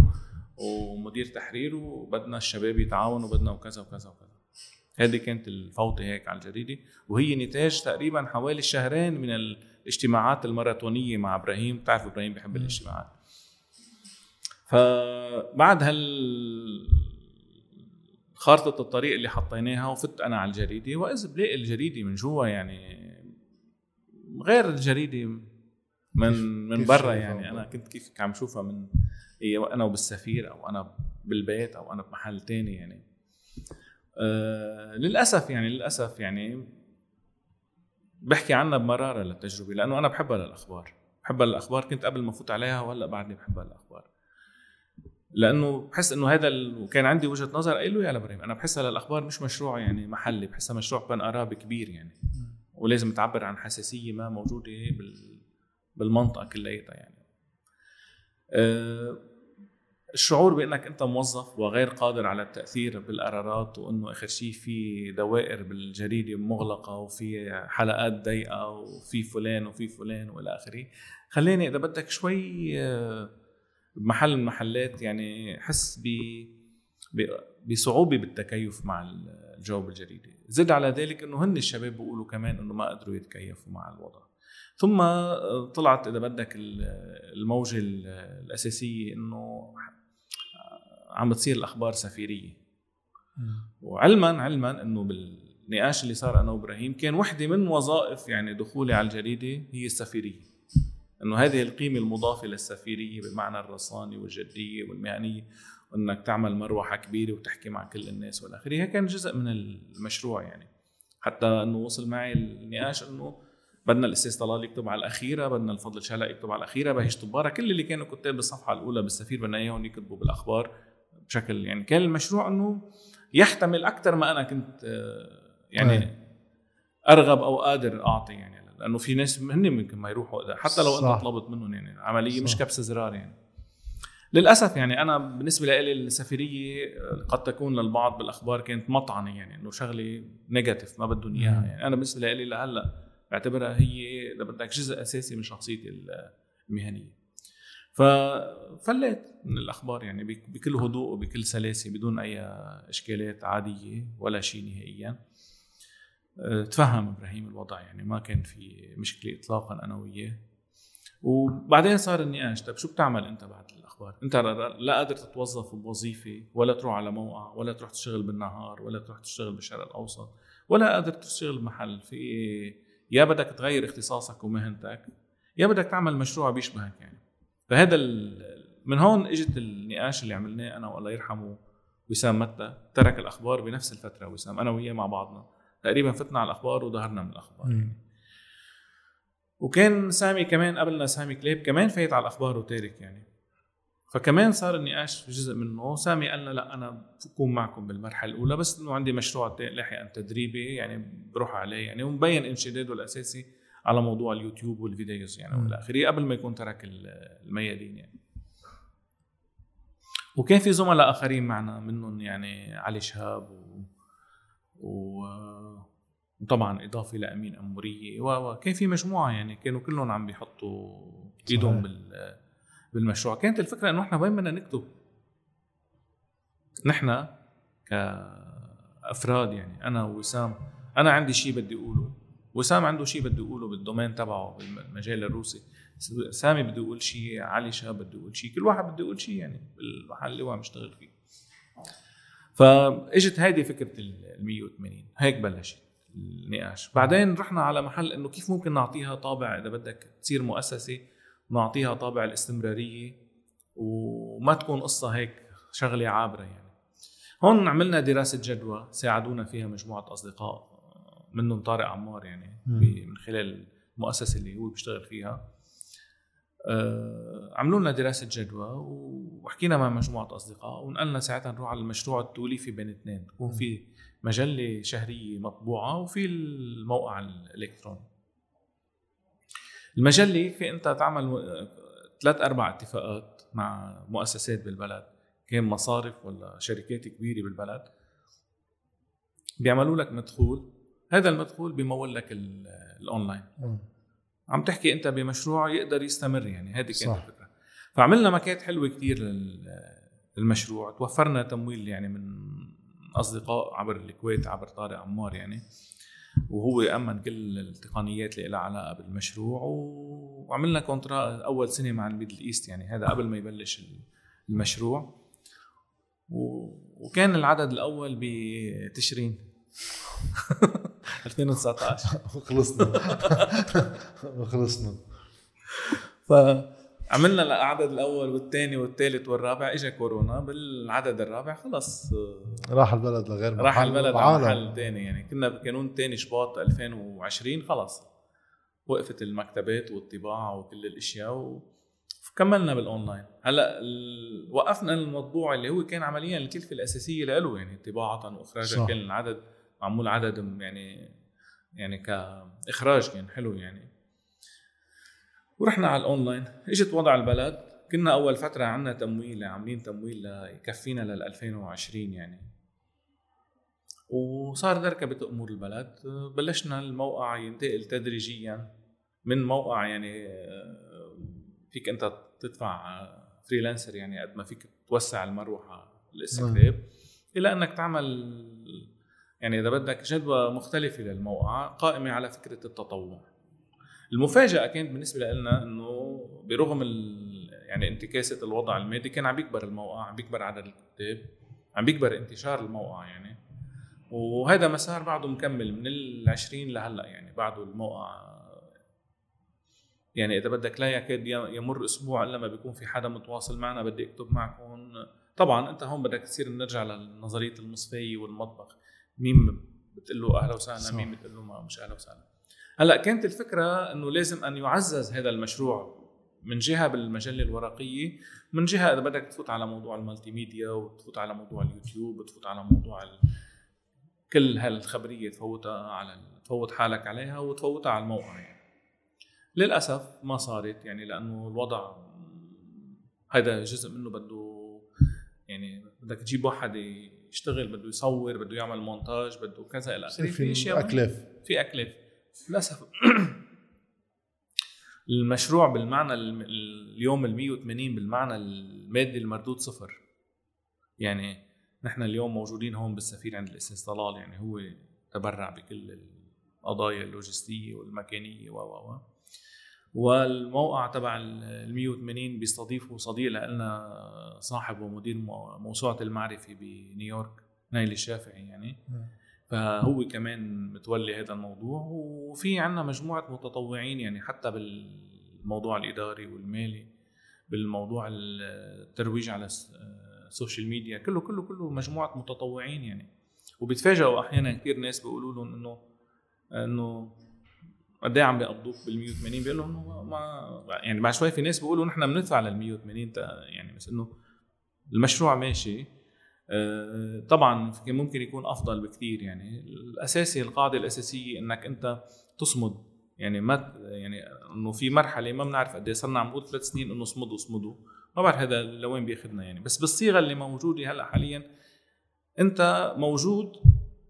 ومدير تحرير وبدنا الشباب يتعاونوا وبدنا وكذا وكذا وكذا. هذه كانت الفوطه هيك على الجريدة. وهي نتاج تقريبا حوالي شهرين من الاجتماعات الماراثونية مع إبراهيم. بتعرف إبراهيم بحب الاجتماعات. فبعد هال خارطة الطريق اللي حطيناها وفت أنا على الجريدة وإذا بلاقي الجريدة من جوا يعني غير الجريدة من من برا يعني. أنا كنت كيف عم شوفها من أنا وبالسفير أو أنا بالبيت أو أنا بمحل تاني يعني. آه للأسف يعني للأسف يعني بحكي عنها بمرارة للتجربة لأنه أنا بحبها للأخبار. بحبها للأخبار كنت قبل ما فوت عليها وهلأ بعدني بحبها للأخبار. لأنه بحس إنه هذا ال... وكان عندي وجهة نظر قايل له يا إبراهيم أنا بحسها للاخبار مش مشروع يعني محلي بحسها مشروع بان ارابي كبير يعني. ولازم تعبر عن حساسية ما موجودة بال... بالمنطقة كلياتها يعني. أه الشعور بإنك أنت موظف وغير قادر على التأثير بالقرارات وإنه آخر شيء في دوائر بالجريدة مغلقة وفي حلقات ضيقة وفي فلان وفي فلان والى آخره خليني إذا بدك شوي أه بمحل من المحلات يعني حس ب بصعوبة بالتكيف مع الجو بالجريدة. زد على ذلك إنه هن الشباب بيقولوا كمان إنه ما قدروا يتكيفوا مع الوضع. ثم طلعت إذا بدك الموجة الأساسية إنه عم بتصير الأخبار سفيرية. وعلما علما إنه بالنقاش اللي صار أنا وإبراهيم كان وحدة من وظائف يعني دخولي على الجريدة هي السفيرية. إنه هذه القيمة المضافة للسفيرية بالمعنى الرصاني والجدية والمهنية وانك تعمل مروحة كبيرة وتحكي مع كل الناس والى اخره كان جزء من المشروع يعني. حتى إنه وصل معي النقاش إنه بدنا الأستاذ طلال يكتب على الأخيرة بدنا الفضل شلق يكتب على الأخيرة بهيش طبارة. كل اللي كانوا كتاب بالصفحة الأولى بالسفير بدنا إياهم يكتبوا بالأخبار بشكل يعني. كان المشروع إنه يحتمل أكثر ما أنا كنت آه، يعني أرغب أو قادر أعطي يعني. لأنه في ناس هن ممكن ما يروحوا حتى لو أنت طلبت منهم يعني العملية مش كبسة زرار يعني. للأسف يعني أنا بالنسبة لي السفيرية قد تكون للبعض بالأخبار كانت مطعنة يعني إنه شغلة نيجاتيف ما بدهم إياها يعني. أنا بالنسبة لي لهلأ بعتبرها هي إذا بدك جزء أساسي من شخصيتي المهنية. ففليت من الأخبار يعني بكل هدوء وبكل سلاسة بدون أي إشكالات عادية ولا شيء نهائيا. تفهم إبراهيم الوضع يعني ما كان في مشكلة اطلاقا أنا وياه وبعدين صار النقاش طيب شو بتعمل أنت بعد الأخبار؟ أنت لا قادر تتوظف بوظيفة ولا تروح على موقع ولا تروح تشتغل بالنهار ولا تروح تشتغل بالشرق الأوسط ولا قادر تشتغل بمحل. في يا بدك تغير اختصاصك ومهنتك يا بدك تعمل مشروع بيشبهك يعني. فهذا من هون إجت النقاش اللي عملناه أنا والله يرحمه وسام متى ترك الأخبار بنفس الفترة وسام أنا وياه مع بعضنا. تقريبا فتنا على الأخبار وظهرنا من الأخبار. م. وكان سامي كمان قبلنا سامي كليب كمان فايت على الأخبار وتارك يعني. فكمان صار النقاش جزء منه. سامي قال لنا لا أنا بكون معكم بالمرحلة الأولى بس إنه عندي مشروع لاحقا تدريبي يعني بروح عليه يعني ومبين انشداده الأساسي على موضوع اليوتيوب وال videos يعني والى آخره قبل ما يكون ترك الميادين يعني. وكان في زملاء آخرين معنا منهم يعني علي شهاب و وطبعا إضافة لامين أمورية. وكان في مجموعة يعني كانوا كلهم عم بيحطوا إيدهم بال بالمشروع. كانت الفكرة إنه إحنا وين بدنا نكتب؟ نحن كأفراد يعني أنا ووسام أنا عندي شيء بدي أقوله. وسام عنده شيء بده يقوله بالدومين تبعه بالمجال الروسي. سامي بده يقول شيء علي شهاب بده يقول شيء كل واحد بده يقول شيء يعني بالمحل اللي هو عم يشتغل فيه. فاجت هيدي فكرة ال 180 هيك بلشت النقاش. بعدين رحنا على محل إنه كيف ممكن نعطيها طابع إذا بدك تصير مؤسسة نعطيها طابع الاستمرارية وما تكون قصة هيك شغلة عابرة يعني. هون عملنا دراسة جدوى ساعدونا فيها مجموعة أصدقاء منهم طارق عمار يعني من خلال المؤسسة اللي هو بيشتغل فيها. آه، عملوا لنا دراسة جدوى وحكينا مع مجموعة أصدقاء ونقلنا ساعتها نروح على المشروع التوليفي بين اثنين. تكون في مجلة شهرية مطبوعة وفي الموقع الإلكتروني. المجلة في أنت تعمل ثلاث أربع اتفاقات مع مؤسسات بالبلد كان مصارف ولا شركات كبيرة بالبلد. بيعملوا لك مدخول هذا المدخول بيمول لك الأونلاين. عم تحكي انت بمشروع يقدر يستمر يعني هذه كانت الفكرة. فعملنا ماكات حلوة كثير للمشروع توفرنا تمويل يعني من أصدقاء عبر الكويت عبر طارق عمار يعني. وهو امن كل التقنيات اللي لها علاقة بالمشروع وعملنا contrat أول سنة مع ال Middle East يعني. هذا قبل ما يبلش المشروع. وكان العدد الأول بتشرين. 2019 وخلصنا وخلصنا فعملنا العدد الأول والثاني والثالث والرابع اجى كورونا. بالعدد الرابع خلص. راح البلد لغير محل. راح البلد على محل ثاني يعني كنا بقانون ثاني شباط 2020 خلص. وقفت المكتبات والطباعة وكل الأشياء و... كملنا بالأونلاين. هلأ ال... وقفنا المطبوع اللي هو كان عمليا الكلفة الأساسية له يعني طباعة واخراجا كان العدد معمول عدد يعني يعني كإخراج كان حلو يعني. ورحنا على الأونلاين إجت وضع البلد. كنا أول فترة عندنا تمويل عاملين تمويل يكفينا لل 2020 يعني. وصار دركبت امور البلد. بلشنا الموقع ينتقل تدريجيا. من موقع يعني فيك أنت تدفع freelancer يعني قد ما فيك توسع المروحة الاستكتاب إلى أنك تعمل يعني إذا بدك جدوى مختلفة للموقع قائمة على فكرة التطوع. المفاجأة كانت بالنسبة لنا إنه برغم يعني انتكاسة الوضع المادي كان عم بيكبر الموقع عم بيكبر عدد الكتاب عم بيكبر انتشار الموقع يعني. وهذا مسار بعده مكمل من ال 20 لهلأ يعني بعده الموقع. يعني إذا بدك لا يكاد يمر أسبوع إلا ما بيكون في حدا متواصل معنا بدي أكتب معكم. طبعا أنت هون بدك تصير نرجع لنظرية المصفيه والمطبخ. مين بتقول له أهلا وسهلا مين بتقول له مش أهلا وسهلا. هلأ كانت الفكرة إنه لازم أن يعزز هذا المشروع من جهة بالمجله الورقيه من جهة إذا بدك تفوت على موضوع المالتي ميديا وتفوت على موضوع اليوتيوب وتفوت على موضوع ال... كل هالخبرية تفوتها على تفوت حالك عليها وتفوتها على الموقع يعني. للأسف ما صارت يعني لأنه الوضع هذا جزء منه بده يعني بدك تجيب واحد يشتغل بده يصور بده يعمل مونتاج بده كذا إلى آخره. في أشياء اكلاف في اكلاف للأسف. المشروع بالمعنى اليوم ال 180 بالمعنى المادي المردود صفر. يعني نحن اليوم موجودين هون بالسفير عند الأستاذ طلال يعني هو تبرع بكل القضايا اللوجستية والمكانية و و. والموقع تبع ال 180 بيستضيفه صديق لنا صاحب ومدير موسوعة المعرفه بنيويورك نايل الشافعي يعني. فهو كمان متولي هذا الموضوع وفي عندنا مجموعة متطوعين يعني حتى بالموضوع الإداري والمالي بالموضوع الترويج على ال social media كله كله كله مجموعة متطوعين يعني. وبيتفاجئوا أحيانا كثير ناس بيقولوا لهم انه إنه قد إيه عم بيقبضوك بال 180 بيقول لهم ما يعني بعد شوي في ناس بيقولوا نحن بندفع لل 180 يعني بس إنه المشروع ماشي. آه، طبعا ممكن يكون أفضل بكثير يعني. الأساسي القاعدة الأساسية إنك أنت تصمد. يعني ما يعني إنه في مرحلة ما بنعرف قد إيه صرنا عم نقول ثلاث سنين إنه صمدوا صمدوا ما بعرف هذا لوين بياخذنا يعني. بس بالصيغة اللي موجودة هلأ حاليا أنت موجود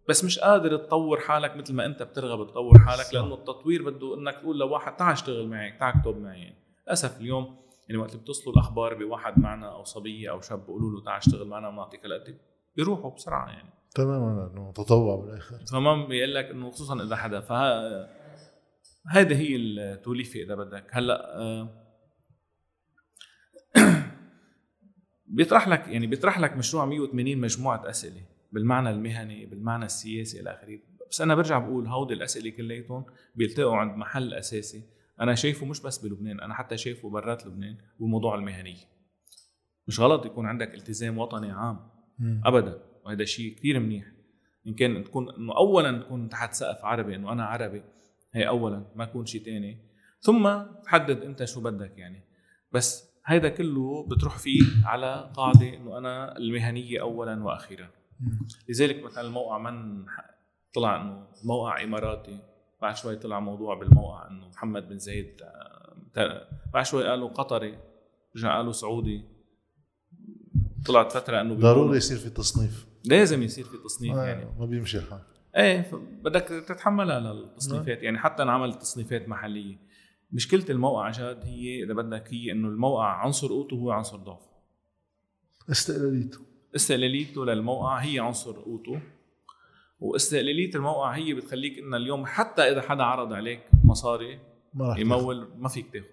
بس مش قادر تطور حالك مثل ما انت بترغب تطور حالك لأنه التطوير بده إنك تقول لواحد تعال اشتغل معي تعال اكتب معي. للأسف اليوم يعني وقت بتصلوا الأخبار بواحد معنا أو صبية أو شاب بيقولوا له تعال اشتغل معنا ونعطيك هالقد بيروحوا بسرعة يعني. تماما إنه تطوع بالآخر. تمام بيقول لك إنه خصوصا إذا حدا. فها هذه هي التوليفة إذا بدك. هلأ آه، بيطرح لك يعني بيطرح لك مشروع 180 مجموعة أسئلة. بالمعنى المهني بالمعنى السياسي إلى آخره. بس أنا برجع بقول هودي الأسئلة كلياتهم بيلتقوا عند محل أساسي. أنا شايفه مش بس بلبنان أنا حتى شايفه برات لبنان بالموضوع المهنية. مش غلط يكون عندك التزام وطني عام. ابدا. وهذا شيء كثير منيح. إن كان تكون إنه اولا تكون تحت سقف عربي إنه أنا عربي هي اولا ما يكون شيء تاني. ثم تحدد أنت شو بدك يعني. بس هيدا كله بتروح فيه على قاعدة إنه أنا المهنية اولا وأخيرا. لذلك مثلا الموقع من طلع إنه موقع إماراتي بعد شوي طلع موضوع بالموقع إنه محمد بن زايد آه، بعد شوي قالوا قطري رجع قالوا سعودي. طلعت فترة إنه ضروري يصير في تصنيف. لازم يصير في تصنيف آه، يعني. ما بيمشي الحال. إيه بدك تتحملها للتصنيفات يعني حتى انعمل تصنيفات محلية. مشكلة الموقع جاد هي إذا بدك هي إنه الموقع عنصر قوته هو عنصر ضعفه استقلاليته. استقلاليته للموقع هي عنصر قوته واستقلالية الموقع هي بتخليك إن اليوم حتى إذا حدا عرض عليك مصاري ما. يمول ما فيك تاخذ.